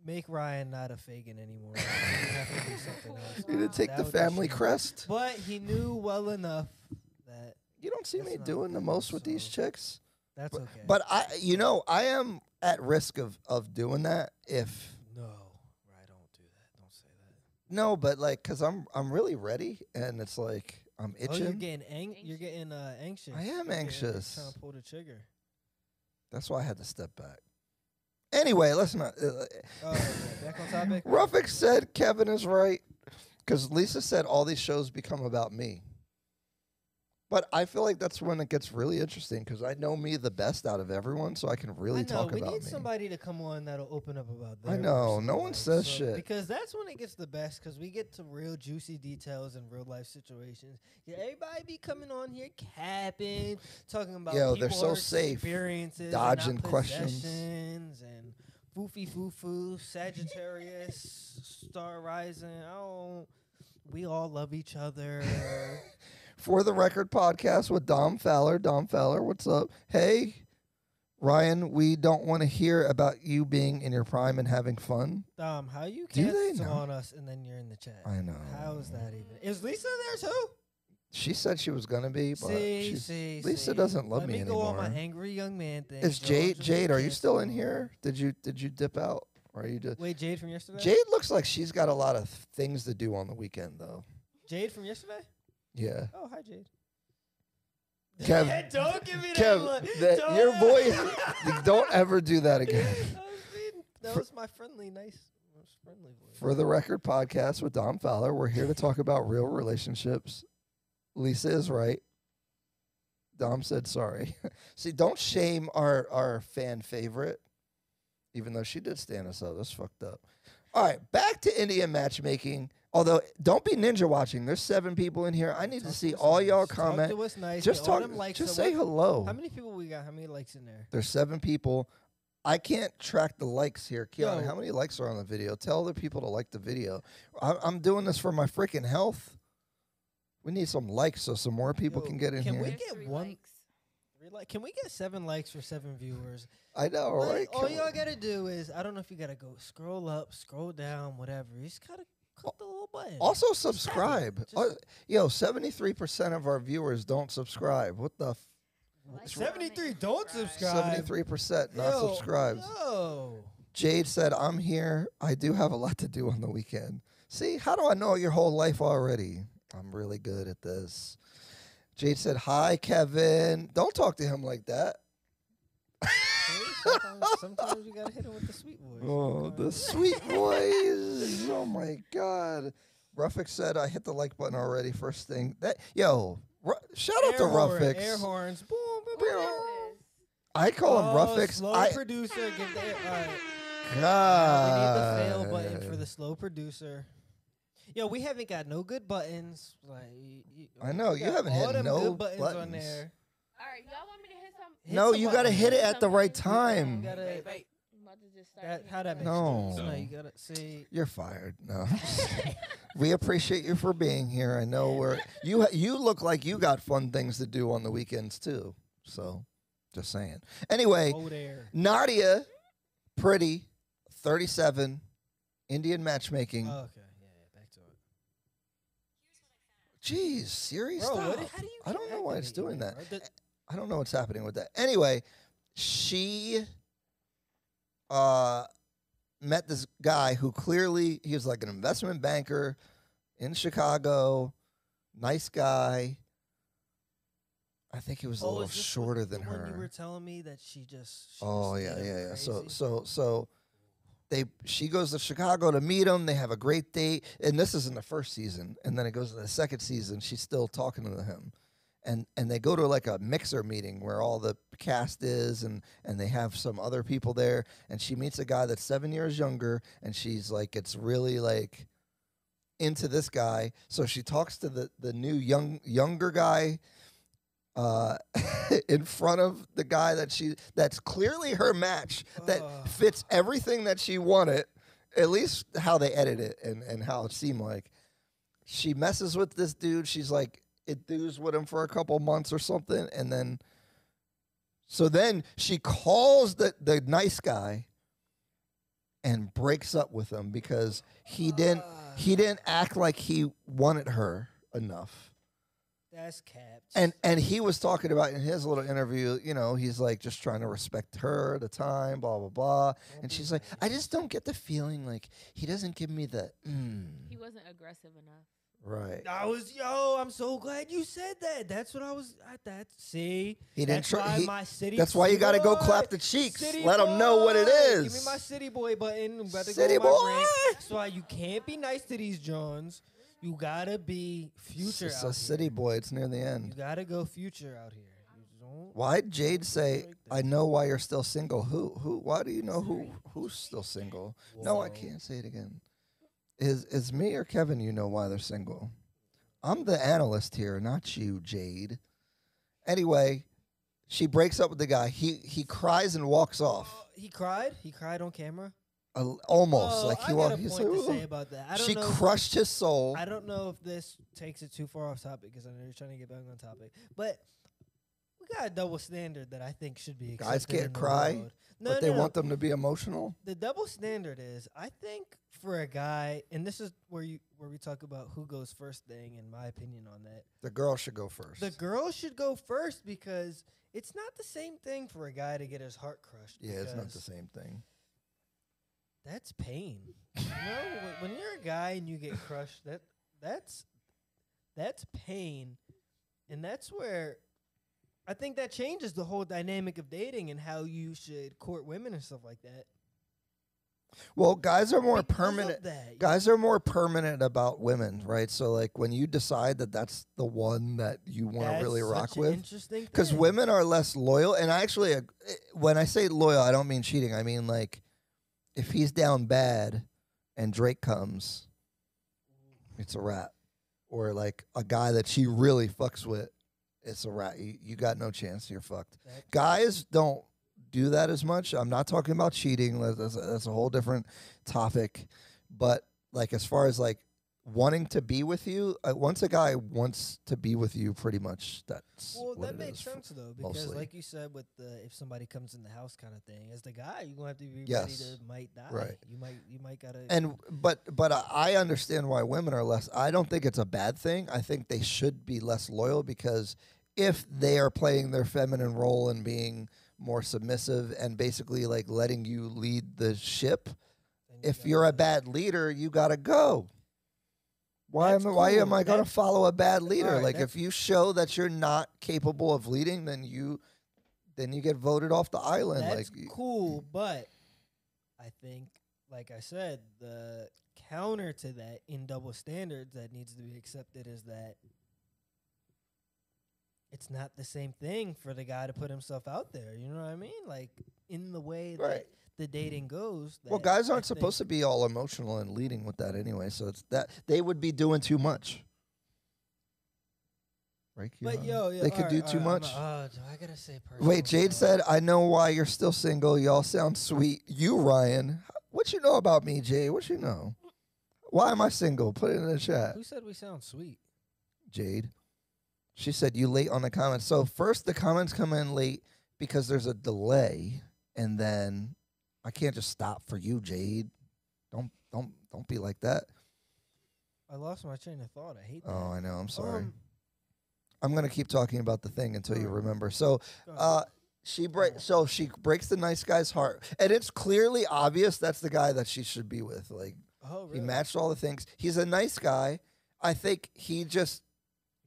make Ryan not a Fagan anymore. You would have to be something else. you to take That the would be family shame. crest. But he knew well enough that You don't see That's me not doing the good, most with these so- chicks. that's But, okay. but I, you know, I am at risk of of doing that if no, Rye, don't do that. Don't say that. no, but like, cause I'm I'm really ready, and it's like I'm Oh, you're itching. getting ang- You're getting uh, anxious. I am You're getting- anxious. Trying to pull the trigger. That's why I had to step back. Anyway, let's not. Uh, okay, back on topic. Ruffick said Kevin is right because Lisa said all these shows become about me. But I feel like that's when it gets really interesting because I know me the best out of everyone, so I can really I know, talk we about need me. somebody to come on that'll open up about. That. I know, no one says so- shit. because that's when it gets the best. Because we get to real juicy details and real life situations. Yeah, everybody be coming on here capping, talking about Yo, they're so safe, experiences, dodging questions. and foofy foo foo, Sagittarius, star rising. I don't. We all love each other. For the record podcast with Dom Fowler. Dom Fowler, what's up? Hey, Ryan, we don't want to hear about you being in your prime and having fun. Dom, how you Do they cancel know? on us and then you're in the chat? I know. How is that even? Is Lisa there too? She said she was gonna be, but see, she's, see, Lisa see. doesn't love Let me me go on my anymore. angry young man thing. is Jade just Jade? Are you still in here? Did you did you dip out? Or are you just Wait, Jade from yesterday. Jade looks like she's got a lot of things to do on the weekend though. Jade from yesterday. Yeah. Oh, hi, Jade. Kev, don't give me that Kev, look. that- Don't- your voice. don't ever do that again. I was being- that was my friendly, nice, most friendly voice. For the record podcast with Dom Fowler, we're here to talk about real relationships. Lisa is right. Dom said sorry. See, don't shame our our fan favorite, even though she did stand us up. That's fucked up. All right, back to Indian matchmaking. Although, don't be ninja watching. There's seven people in here. I need to see us all y'all Talk comment. to us nice. Just get talk. them likes Just up. say What- hello. How many people we got? How many likes in there? There's seven people. I can't track the likes here. Keanu, Yo. how many likes are on the video? Tell other people to like the video. I, I'm doing this for my freaking health. We need some likes so some more people Yo, can get in can here. we get three one- likes. Three like, can we get seven likes for seven viewers? I know, Like, right? all y'all gotta do is I don't know if you gotta go scroll up, scroll down, whatever. You just gotta click the little button. Also Just tap it. subscribe. Just- Uh, yo, 73% of our viewers don't subscribe. What the? F- Like, 73 don't subscribe. 73% not Yo, subscribed. No. Jade said, I'm here. I do have a lot to do on the weekend. See, how do I know your whole life already? I'm really good at this. Jade said, Hi, Kevin. Don't talk to him like that. Sometimes, sometimes you gotta hit him with the sweet voice. Oh, the sweet voice. Oh my God. Ruffix said, I hit the like button already. First thing. That Yo, Ru- shout out to Air horn, Ruffix. Air horns. Boom, boom, boom. I call him oh, Ruffix. Slow I, producer. Give the air. All right. God. we need the fail button for the slow producer. Yo, we haven't got no good buttons. Like I know, you haven't all hit them no good buttons, on there. All right, y'all want me to hit some? Hit No, some you got to hit it at the right time. You gotta, I'm about to just start that, hitting how that makes No. sense. No, you gotta see. You're fired. No. we appreciate you for being here. I know we're you. You look like you got fun things to do on the weekends too. So, just saying. Anyway, Oh, there. Nadia, pretty, thirty-seven, Indian matchmaking. Oh, okay, yeah, yeah, back to it. Jeez, Siri, Bro, stop. how do you I don't know why it's doing that. bro? The- I don't know what's happening with that. Anyway, she uh met this guy who clearly he was like an investment banker in Chicago, nice guy. I think he was a Oh, little is this shorter than one You were telling me that she just. She Oh just yeah, yeah, yeah. So so so they she goes to Chicago to meet him. They have a great date, and this is in the first season. And then it goes to the second season. She's still talking to him, and and they go to like a mixer meeting where all the cast is, and and they have some other people there. And she meets a guy that's seven years younger, and she's like, it's really like into this guy. So she talks to the the new young younger guy uh, in front of the guy that she that's clearly her match that fits everything that she wanted. At least how they edit it and and how it seemed like she messes with this dude. She's like enthused with him for a couple months or something, and then so then she calls the the nice guy and breaks up with him because he didn't he didn't act like he wanted her enough. That's capped. And and he was talking about in his little interview, you know, he's like just trying to respect her the time, blah blah blah. And she's like, I just don't get the feeling like he doesn't give me the mm. He wasn't aggressive enough. Right. I was yo. I'm so glad you said that. That's what I was. I, that see. He didn't that's try. why He, my city. that's why you got to go clap the cheeks. city Let them know what it is. Give me my city boy button. I'm about to City go on my rant. boy. That's why you can't be nice to these Johns. You gotta be future It's a city here. boy. It's near the end. You gotta go future out here. Why'd Jade say, "I know why you're still single"? Who? Who? Why do you know who? Who's still single? No, I can't say it again. Is is me or Kevin? You know why they're single? I'm the analyst here, not you, Jade. Anyway, she breaks up with the guy. He he cries and walks oh, off. Oh, he cried. He cried on camera. A, almost Oh, like he I walked. He's like, to say about that. I don't she know. crushed his soul. I don't know if this takes it too far off topic because I know you're trying to get back on topic, but we got a double standard that I think should be. Guys can't cry. No, but no, they no. want them to be emotional. the double standard is I think for a guy, and this is where you where we talk about who goes first thing. In my opinion, on that, The girl should go first. the girl should go first because it's not the same thing for a guy to get his heart crushed. yeah, it's not the same thing. That's pain. you know, when, when you're a guy and you get crushed, that that's that's pain, and that's where I think that changes the whole dynamic of dating and how you should court women and stuff like that. Well, guys are more Because permanent. That. Guys are more permanent about women, right? So, like, when you decide that that's the one that you want to really rock with, Interesting. because women are less loyal. And I actually, eh, when I say loyal, I don't mean cheating. I mean like, if he's down bad, and Drake comes, it's a wrap. Or like a guy that she really fucks with, it's a wrap. You, you got no chance. You're fucked. That- Guys don't do that as much. I'm not talking about cheating. That's, that's, that's a whole different topic. But like as far as like wanting to be with you, uh, once a guy wants to be with you, pretty much that's Well, that makes sense though, because mostly. like you said, with the if somebody comes in the house kind of thing, as the guy, you're gonna have to be ready Yes. to might die. Right. You might you might gotta. And but but I understand why women are less. I don't think it's a bad thing. I think they should be less loyal because if they are playing their feminine role and being more submissive and basically like letting you lead the ship, you if you're a bad leader, you gotta go. Why That's am why am I gonna That- follow a bad leader? Alright, like if you show that you're not capable of leading, then you then you get voted off the island. That's like cool, but I think, like I said, the counter to that in double standards that needs to be accepted is that it's not the same thing for the guy to put himself out there. You know what I mean? Like in the way that Right. the dating goes. Well, guys aren't supposed to be all emotional and leading with that anyway. So it's that they would be doing too much. Right? But yo, yo, they could alright, do too alright, much. Uh, do I gotta say Wait, Jade said, "I know why you're still single. Y'all sound sweet. You, Ryan, what you know about me, Jade? What you know? Why am I single? Put it in the chat, Who said we sound sweet? Jade." She said you late on the comments. So first, the comments come in late because there's a delay, and then I can't just stop for you, Jade. Don't don't don't be like that. I lost my train of thought. I hate that. Oh, I know. I'm sorry. Um, I'm gonna keep talking about the thing until you remember. So, uh, she break. So she breaks the nice guy's heart, and it's clearly obvious that's the guy that she should be with. Like oh, he matched all the things. He's a nice guy. I think he just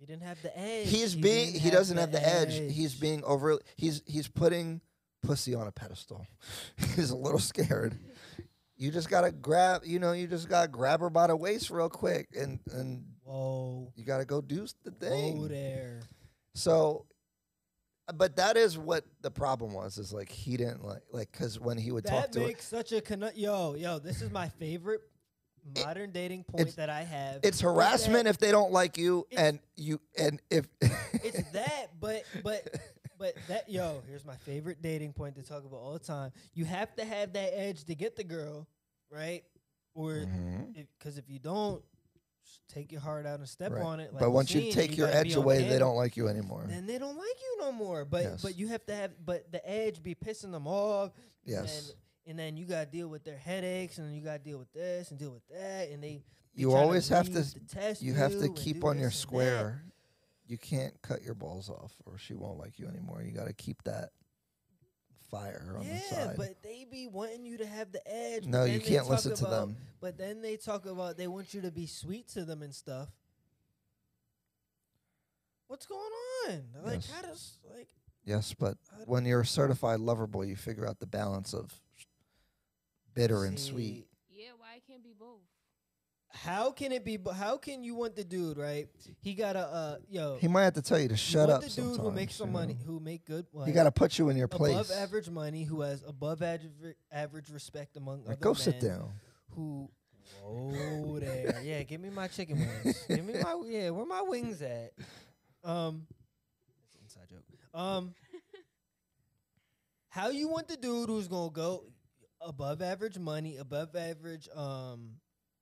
He didn't have the edge. he's He being he doesn't have the edge. He's being over. He's he's putting pussy on a pedestal. he's a little scared. You just gotta grab. You know, you just gotta grab her by the waist real quick, and and Whoa. you gotta go do the thing. Whoa there. So, but that is what the problem was. Is like he didn't like like because when he would talk That to her, makes such a conno- yo yo. This is my favorite modern dating point it's- that I have. it's is that harassment if they don't like you, and you and if it's that, but but but that yo. Here's my favorite dating point to talk about all the time. You have to have that edge to get the girl, right? Or mm-hmm. because if you don't, take your heart out and step Right. on it. Like but once you take your gotta edge away, they don't like you anymore. Then they don't like you no more. But Yes. but you have to have but the edge be pissing them off. Yes, And, then you gotta deal with their headaches, and you gotta deal with this and deal with that, and they. they you always have read to. test You have to keep on your this and that. square. You can't cut your balls off, or she won't like you anymore. You got to keep that fire on yeah, the side. Yeah, but they be wanting you to have the edge. no, you can't listen to about- them. But then they talk about they want you to be sweet to them and stuff. What's going on? Like, Yes. how does like? Yes, but when you're a certified lover boy, you figure out the balance of bitter and sweet. Yeah, why it can't be both? How can it be? bo- How can you want the dude right? He got a uh, yo. He might have to tell you to you shut want up. the dude who makes some you money, know? who make good. He got to put you in your place. above average money, who has above average average respect among Like, other go sit down. Who? Whoa there, yeah. Give me my chicken wings. give me my yeah. Where my wings at? Um, inside joke. Um, how you want the dude who's gonna go above average money, above average um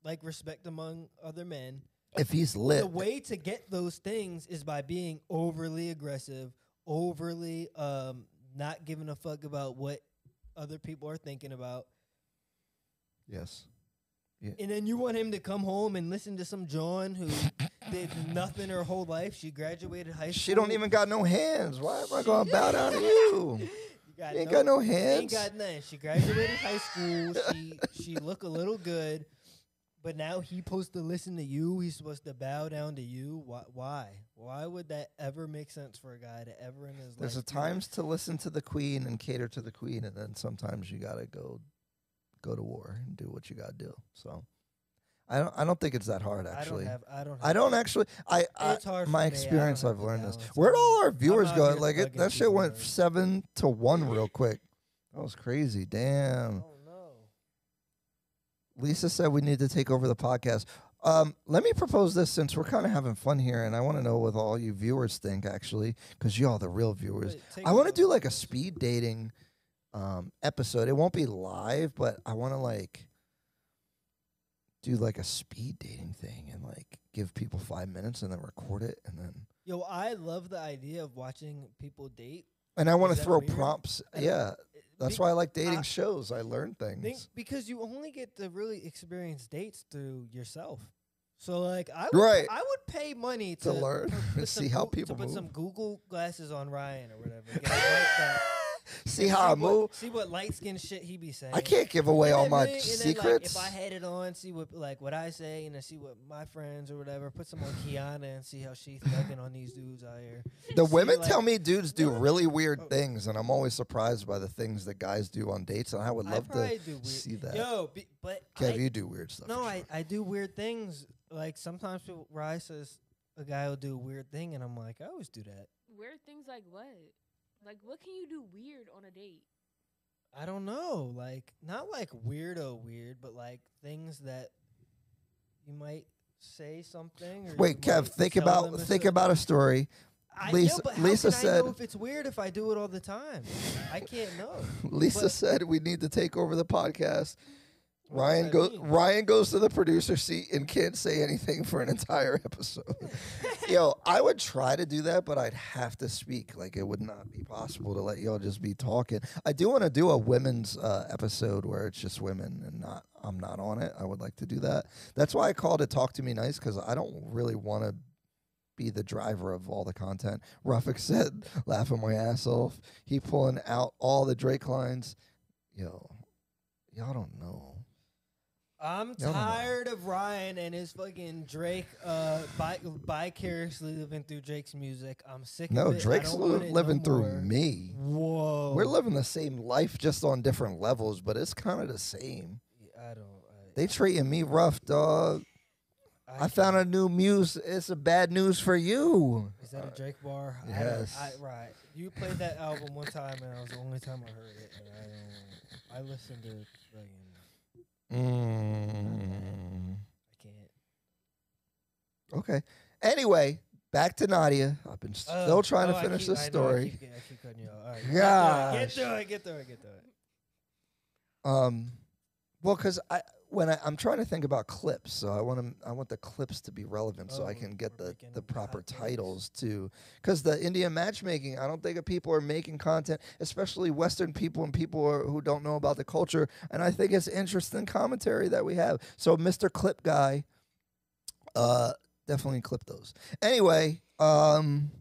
like respect among other men. If he's lit, The way to get those things is by being overly aggressive, overly um not giving a fuck about what other people are thinking about. yes. Yeah. And then you want him to come home and listen to some John who did nothing her whole life. She graduated high school. She don't even got no hands. Why am I gonna bow down to you? Got ain't got no hands. Ain't got nothing. She graduated high school. She she look a little good, but now he supposed to listen to you. He's supposed to bow down to you. Why? Why? Why would that ever make sense for a guy to ever in his life There's a life? do times to listen to the queen and cater to the queen, and then sometimes you gotta go go to war and do what you gotta do. So I don't I don't think it's that hard actually. I don't have. I don't. I don't actually. I, I It's hard for my experience. I've learned this. Where'd all our viewers go? Like it, that shit went seven to one real quick. That was crazy. Damn. Oh no. Lisa said we need to take over the podcast. Um, let me propose this since we're kind of having fun here, and I want to know what all you viewers think actually, because y'all the real viewers. Wait, I want to do like a speed dating um, episode. It won't be live, but I want to like do like a speed dating thing and like give people five minutes and then record it and then Yo, I love the idea of watching people date. and I want to throw weird? prompts. I Yeah, that's why I like dating I- shows. I learn things. Think because you only get to really experience dates through yourself. So like I would, Right. I would pay money To to, learn put- and put see how people to put move. some Google glasses on Ryan or whatever. Get a light that- See how I what, move. See what light skin shit he be saying. I can't give away And all my really- and then, secrets. like, if I had it on, see what like what I say, and then see what my friends or whatever. Put some on Kiana and see how she's thugging on these dudes out here. The see, women like- tell me dudes do No. really weird Oh. things, and I'm always surprised by the things that guys do on dates. And I would love probably to do weird. see that. Yo, be, but Kev, I- you do weird stuff. No, for I. I do weird things. Like sometimes people, Rye says a guy will do a weird thing, and I'm like, I always do that. Weird things like what? Like what can you do weird on a date? I don't know, like not like weirdo weird, but like things that you might say something. Or Wait, Kev, think about think about a story. I, Lisa- yeah, but how Lisa can I said- know if it's weird if I do it all the time. I can't know. Lisa But- said we need to take over the podcast. Ryan goes. mean? Ryan goes to the producer seat and can't say anything for an entire episode. Yo, I would try to do that, but I'd have to speak. Like it would not be possible to let y'all just be talking. I do want to do a women's uh, episode where it's just women and not I'm not on it. I would like to do that. That's why I called it "Talk to Me Nice" because I don't really want to be the driver of all the content. Ruffick said, laughing my ass off. He pulling out all the Drake lines. Yo, y'all don't know. I'm Yeah, I don't know. tired of Ryan and his fucking Drake uh bi- vicariously living through Drake's music. I'm sick No, of it. I Drake's don't want li- it living no through more. me. Whoa. We're living the same life, just on different levels, but it's kind of the same. I don't. I, They treating me rough, dog. I found a new muse. It's a bad news for you. Is that a Drake bar? I don't- yes. I, right. You played that album one time, and it was the only time I heard it. And I don't. I listened to fucking. Mm. I can't. Okay. Anyway, back to Nadia. I've been still Oh, trying oh, to finish keep- this I know, I story. keep, I keep cutting you off. All right. Gosh. Get through it. Get through it. Get through it. Um, well, because I when I, I'm trying to think about clips, so I want to I want the clips to be relevant, so Oh, I can get the the proper titles too. Because the Indian matchmaking, I don't think people are making content, especially Western people and people are, who don't know about the culture. And I think it's interesting commentary that we have. So, Mr. Clip Guy, uh, definitely clip those. Anyway, um,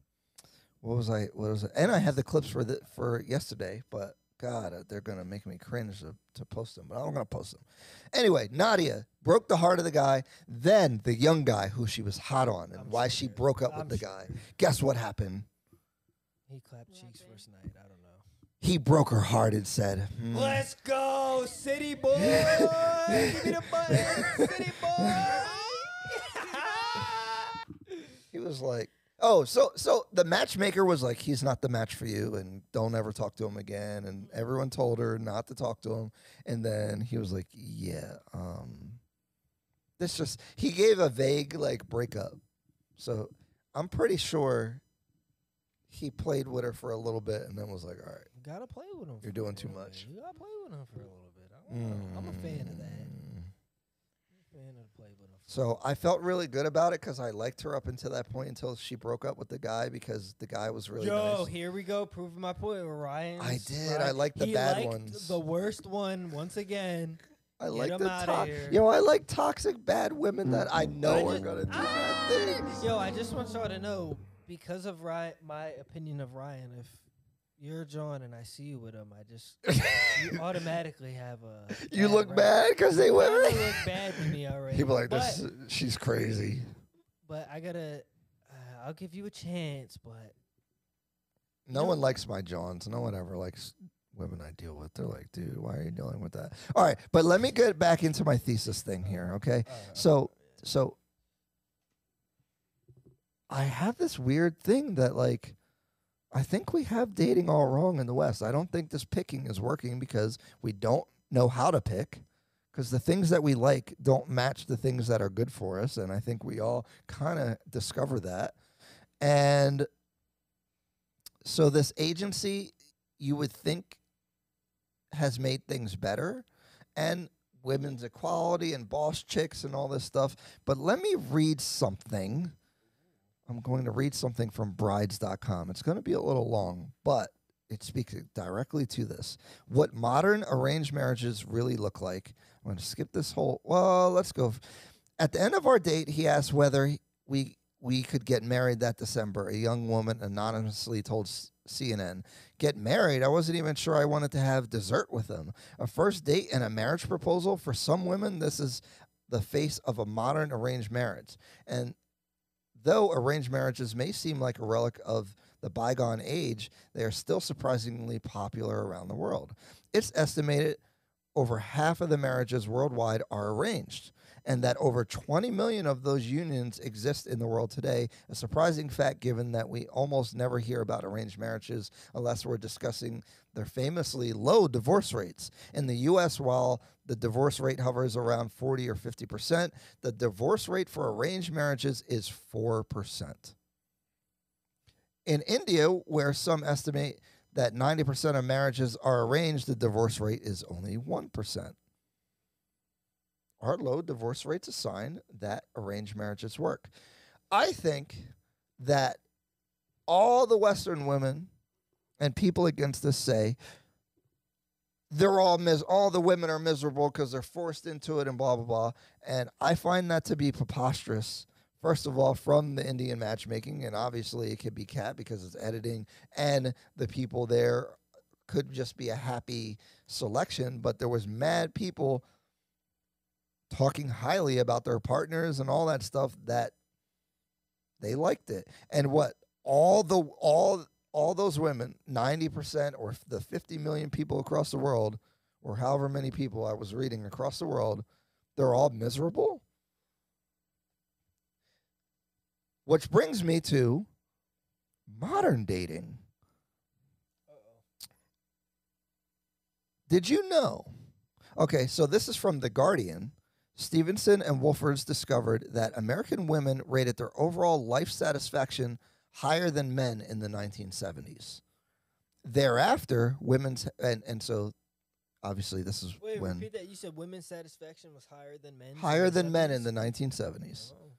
what was I? What was it? And I had the clips for the for yesterday, but God, uh, they're gonna make me cringe to, to post them. But I'm gonna post them anyway. Nadia broke the heart of the guy. Then the young guy who she was hot on, and I'm why she broke up I'm with the sure. guy. Guess what happened? He clapped cheeks first night. I don't know. He broke her heart and said, "Hmm, Let's go, city boy. Give me the button, city boy. He was like, "Oh, so so the matchmaker was like, he's not the match for you, and don't ever talk to him again." And everyone told her not to talk to him, and then he was like, "Yeah, um, this just." He gave a vague like breakup, so I'm pretty sure he played with her for a little bit, and then was like, "All right." You gotta play with him. You're doing too much. You gotta play with him for a little bit. I I'm a fan of that. I'm a fan of the play, but I'm So I felt really good about it because I liked her up until that point until she broke up with the guy because the guy was really Yo, nice. here we go, proving my point with Ryan. I did. I liked the he bad liked ones. The worst one once again. I Get like the outta to- yo. I like toxic bad women that I know I are gonna do Ah! bad things. Yo, I just want y'all to know because of Ryan, my opinion of Ryan, if you're John and I see you with him, I just you automatically have a. You look bad because they You went. kinda look bad to me already. People are like but, this. She's crazy. But I gotta. Uh, I'll give you a chance, but No one likes my Johns. No one ever likes women I deal with. They're like, dude, why are you dealing with that? All right, but let me get back into my thesis thing here, okay? uh, So, so I have this weird thing that like I think we have dating all wrong in the West. I don't think this picking is working because we don't know how to pick because the things that we like don't match the things that are good for us and I think we all kind of discover that. And so this agency you would think has made things better and women's equality and boss chicks and all this stuff. But let me read something. I'm going to read something from brides.com. It's going to be a little long, but it speaks directly to this. What modern arranged marriages really look like. I'm going to skip this whole. Well, let's go. At the end of our date, he asked whether we we could get married that December. A young woman anonymously told CNN, "Get married? I wasn't even sure I wanted to have dessert with him. A first date and a marriage proposal for some women. This is the face of a modern arranged marriage. And though arranged marriages may seem like a relic of the bygone age, they are still surprisingly popular around the world. It's estimated over half of the marriages worldwide are arranged, and that over 20 million of those unions exist in the world today. A surprising fact given that we almost never hear about arranged marriages unless we're discussing their famously low divorce rates. In the US, while the divorce rate hovers around 40 or 50%, the divorce rate for arranged marriages is 4%. In India, where some estimate that 90% of marriages are arranged, the divorce rate is only 1%. Our low divorce rate's a sign that arranged marriages work. I think that all the Western women and people against this say they're all mis- all the women are miserable because they're forced into it and blah blah blah. And I find that to be preposterous. First of all, from the Indian matchmaking, and obviously it could be cat because it's editing, and the people there could just be a happy selection. But there was mad people talking highly about their partners and all that stuff that they liked it. And what all the all all those women, 90% or the 50 million people across the world or however many people I was reading across the world, they're all miserable. Which brings me to modern dating. Did you know? Okay, so this is from The Guardian. Stevenson and Wolfers discovered that American women rated their overall life satisfaction higher than men in the 1970s. Thereafter, women's and and so obviously this is wait, when repeat that. You said women's satisfaction was higher than men. higher than men in the 1970s. Oh.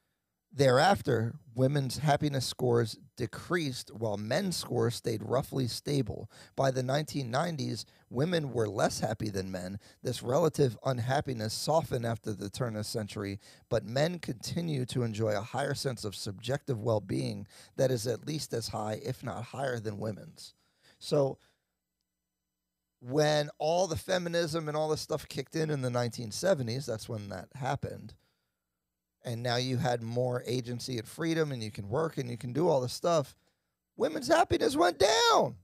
Thereafter, women's happiness scores decreased while men's scores stayed roughly stable. By the 1990s, women were less happy than men. This relative unhappiness softened after the turn of the century, but men continue to enjoy a higher sense of subjective well being that is at least as high, if not higher, than women's. So, when all the feminism and all this stuff kicked in in the 1970s, that's when that happened and now you had more agency and freedom and you can work and you can do all this stuff women's happiness went down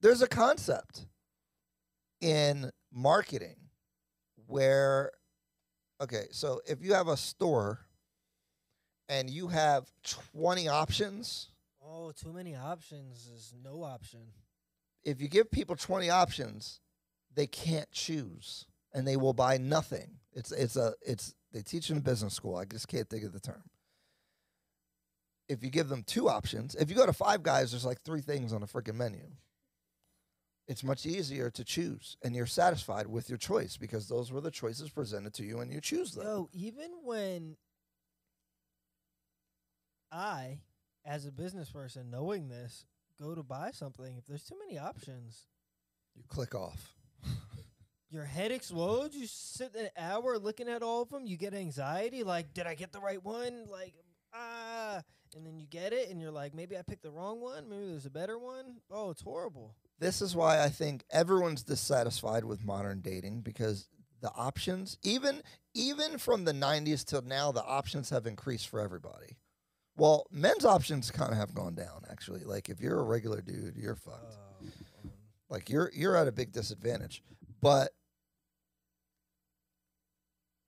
there's a concept in marketing where okay so if you have a store and you have 20 options Oh, too many options is no option. if you give people 20 options they can't choose and they will buy nothing it's it's a it's they teach in business school i just can't think of the term if you give them two options if you go to five guys there's like three things on the freaking menu it's much easier to choose and you're satisfied with your choice because those were the choices presented to you and you choose them. Yo, even when I, as a business person, knowing this, go to buy something, if there's too many options, You click off. Your head explodes. You sit an hour looking at all of them. You get anxiety. Like, did I get the right one? Like, ah. And then you get it, and you're like, maybe I picked the wrong one. Maybe there's a better one. Oh, it's horrible. This is why I think everyone's dissatisfied with modern dating because the options, even even from the 90s till now, the options have increased for everybody. Well, men's options kind of have gone down actually. Like if you're a regular dude, you're fucked. Um, Like you're you're at a big disadvantage. But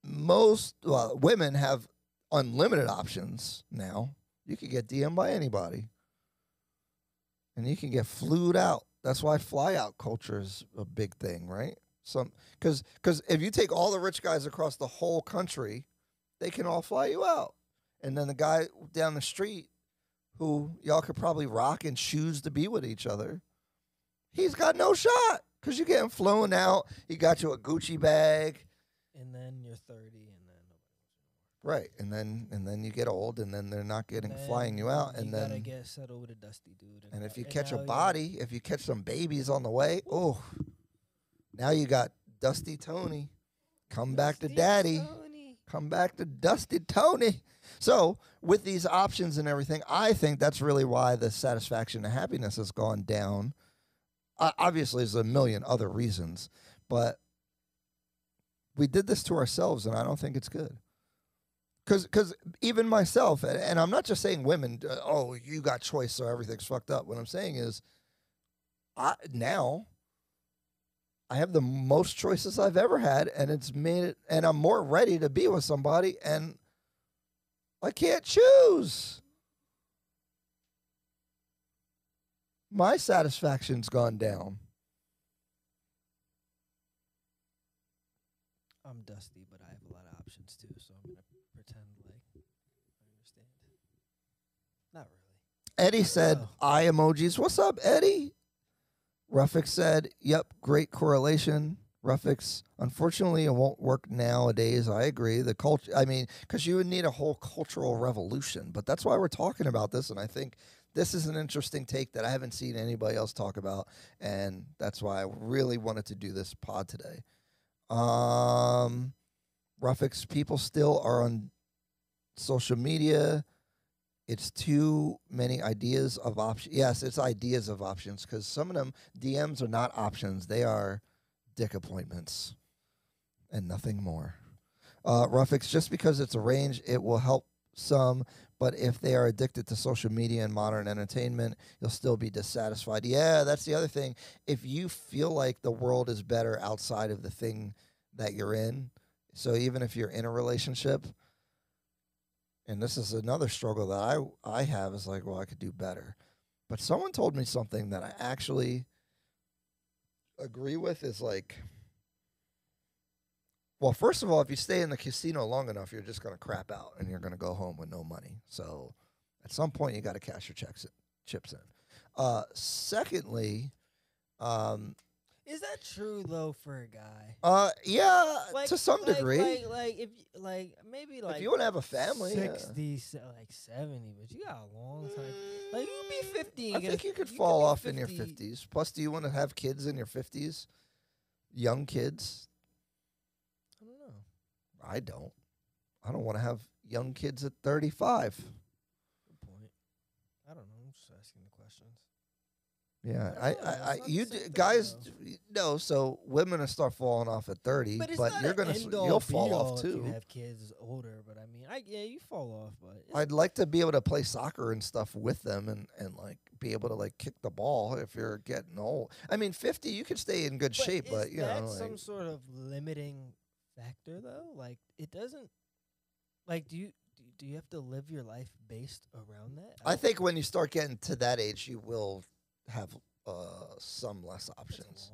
most well, women have unlimited options now. You can get DM by anybody. And you can get flued out. That's why fly out culture is a big thing, right? Some cuz cuz if you take all the rich guys across the whole country, they can all fly you out. And then the guy down the street who y'all could probably rock and choose to be with each other he's got no shot because you're getting flown out. He got you a Gucci bag, and then you're 30, and then right? And then and then you get old, and then they're not getting then flying you out, and you gotta then get settled with a dusty dude. and if you and catch a now you're- body, if you catch some babies on the way, oh, now you got Dusty Tony. Come back to Dusty daddy. Tony. Come back to Dusty Tony. So, with these options and everything, I think that's really why the satisfaction and happiness has gone down. Uh, obviously, there's a million other reasons, but we did this to ourselves, and I don't think it's good. Because because even myself, and, and I'm not just saying women, uh, oh, you got choice, so everything's fucked up. What I'm saying is, I, now I have the most choices I've ever had, and it's made it, and I'm more ready to be with somebody, and I can't choose. My satisfaction's gone down. I'm dusty, but I have a lot of options too, so I'm gonna pretend like I understand. Not really. Eddie said, Oh. eye emojis. What's up, Eddie? Ruffix said, yep, great correlation. Ruffix, unfortunately, it won't work nowadays. I agree. The culture, I mean, because you would need a whole cultural revolution. But that's why we're talking about this. And I think this is an interesting take that I haven't seen anybody else talk about. And that's why I really wanted to do this pod today. Um, Ruffix, people still are on social media it's too many ideas of options. Yes, it's ideas of options because some of them DMs are not options; they are dick appointments and nothing more. Uh, Ruffix, just because it's arranged, it will help some, but if they are addicted to social media and modern entertainment, you'll still be dissatisfied. Yeah, that's the other thing. If you feel like the world is better outside of the thing that you're in, so even if you're in a relationship, and this is another struggle that I I have is like, well, I could do better. But someone told me something that I actually agree with is like well, first of all, if you stay in the casino long enough, you're just going to crap out and you're going to go home with no money. So at some point you got to cash your checks chips in. Uh secondly, um Is that true though for a guy? uh yeah, Like, to some like- degree. Like, like if like maybe like if you want to have a family, yeah. 60, like seventy, but you got a long time. Like you could be fifty. I think you could fall off in your 50s. Plus, do you want to have kids in your 50s? Young kids? I don't. I don't. Want to have young kids at 35. Good point. I don't know. I'm just asking the questions. Yeah, I I, I, I you d- thing, guys, though. d- no. So women will start falling off at 30, But but you're gonna, s- you'll fall be-all off if You too. have kids older, but I mean, I yeah, you fall off, but I'd like to be able to play soccer and stuff with them, and and like be able to like kick the ball if you're getting old. I mean, 50, you could stay in good shape, but you that know, some like, sort of limiting factor though? Like it doesn't. Like, do you do- you have to live your life based around that? I don't think when you start getting to that age, you will have uh, some less options.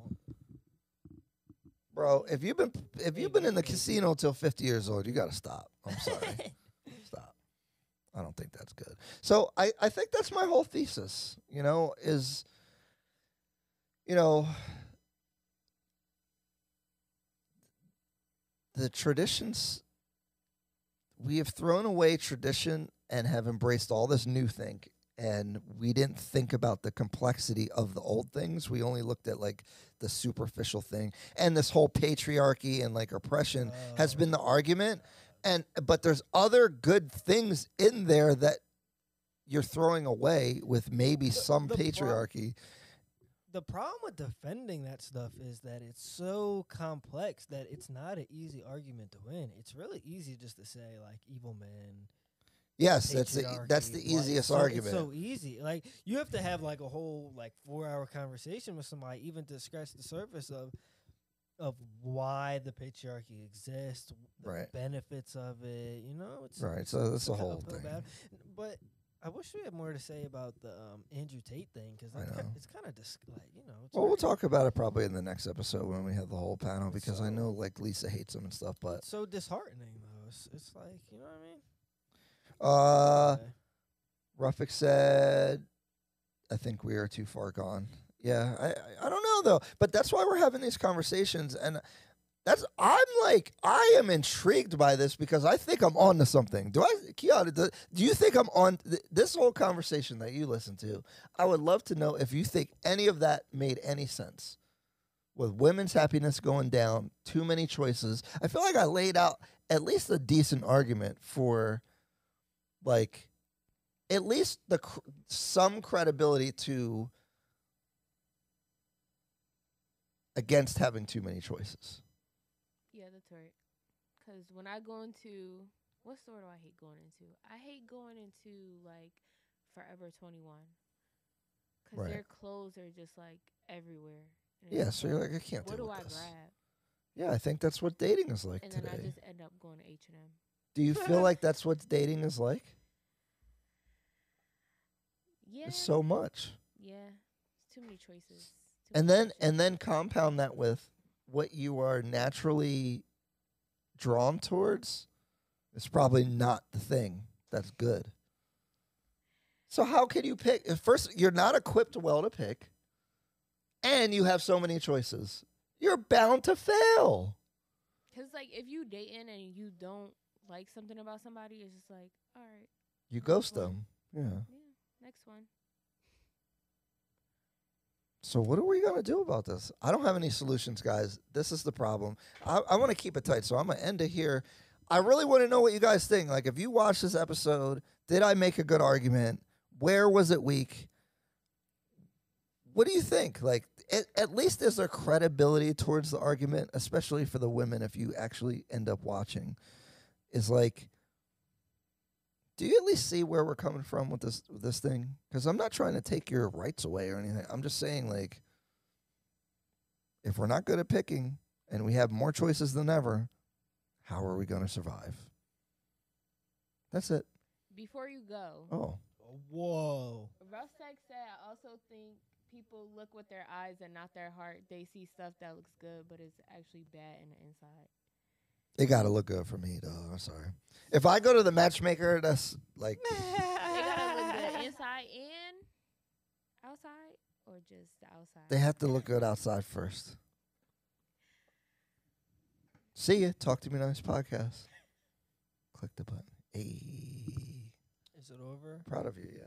Bro, if you've been if you've been in the casino till 50 years old, you got to stop. I'm sorry. stop. I don't think that's good. So I, I think that's my whole thesis, you know, is you know, the traditions we have thrown away tradition and have embraced all this new thing and we didn't think about the complexity of the old things. We only looked at like the superficial thing. And this whole patriarchy and like oppression has been the argument and but there's other good things in there that you're throwing away with maybe some the pro- patriarchy the problem with defending that stuff is that it's so complex that it's not an easy argument to win. It's really easy just to say like evil men. yes that's the that's the patriarchy, blah, it's easiest it's argument so easy. Like you have to have like a whole like four hour conversation with somebody even to scratch the surface of of why the patriarchy exists, the Right. benefits of it. You know, it's Right, so that's the whole thing. battle. But I wish we had more to say about the um, Andrew Tate thing because I like, know. it's kind of dis- like you know. Well, we'll talk about it probably in the next episode when we have the whole panel because I know like Lisa hates them and stuff. But It's so disheartening though. It's, it's like you know what I mean. uh, Anyway. Ruffick said, "I think we are too far gone." Yeah, I- I don't know though, but that's why we're having these conversations, and that's I'm like I am intrigued by this because I think I'm on to something. Do I, Kiana? Do, do you think I'm on th- this whole conversation that you listen to? I would love to know if you think any of that made any sense. With women's happiness going down, too many choices. I feel like I laid out at least a decent argument for, like, at least the cr- some credibility to against having too many choices. Yeah, that's right. Cause when I go into what store do I hate going into? I hate going into like Forever Twenty One. Cause Right. their clothes are just like everywhere. Yeah, so you're like, I can't what do I this. grab? Yeah, I think that's what dating is like And today. then I just end up going to H and M. Do you feel like that's what dating is like? Yeah. It's so much. yeah. It's too many choices. too And many then choices. and then compound that with what you are naturally drawn towards is probably not the thing that's good. So how can you pick? First, you're not equipped well to pick, and you have so many choices. You're bound to fail. Cause like if you dating and you don't like something about somebody, it's just like, all right, You ghost Well, them. Yeah. yeah, next one. So what are we gonna do about this? I don't have any solutions, guys. This is the problem. I, I want to keep it tight, so I'm gonna end it here. I really want to know what you guys think. Like, if you watch this episode, did I make a good argument? Where was it weak? What do you think? Like, at, at least is there credibility towards the argument, especially for the women if you actually end up watching? Is like, do you at least see where we're coming from with this with this thing? Because I'm not trying to take your rights away or anything. I'm just saying, like, if we're not good at picking and we have more choices than ever, how are we going to survive? That's it. Before you go, Oh, Whoa. Ruffix said, I also think people look with their eyes and not their heart. They see stuff that looks good, but it's actually bad in the inside. It got to look good for me, though. I'm sorry. If I go to the matchmaker, that's like, They gotta look good inside and outside, or just the outside. they have to look good outside first. See ya. Talk to me nice podcast. Click the button. Hey, Is it over? proud of you, yeah.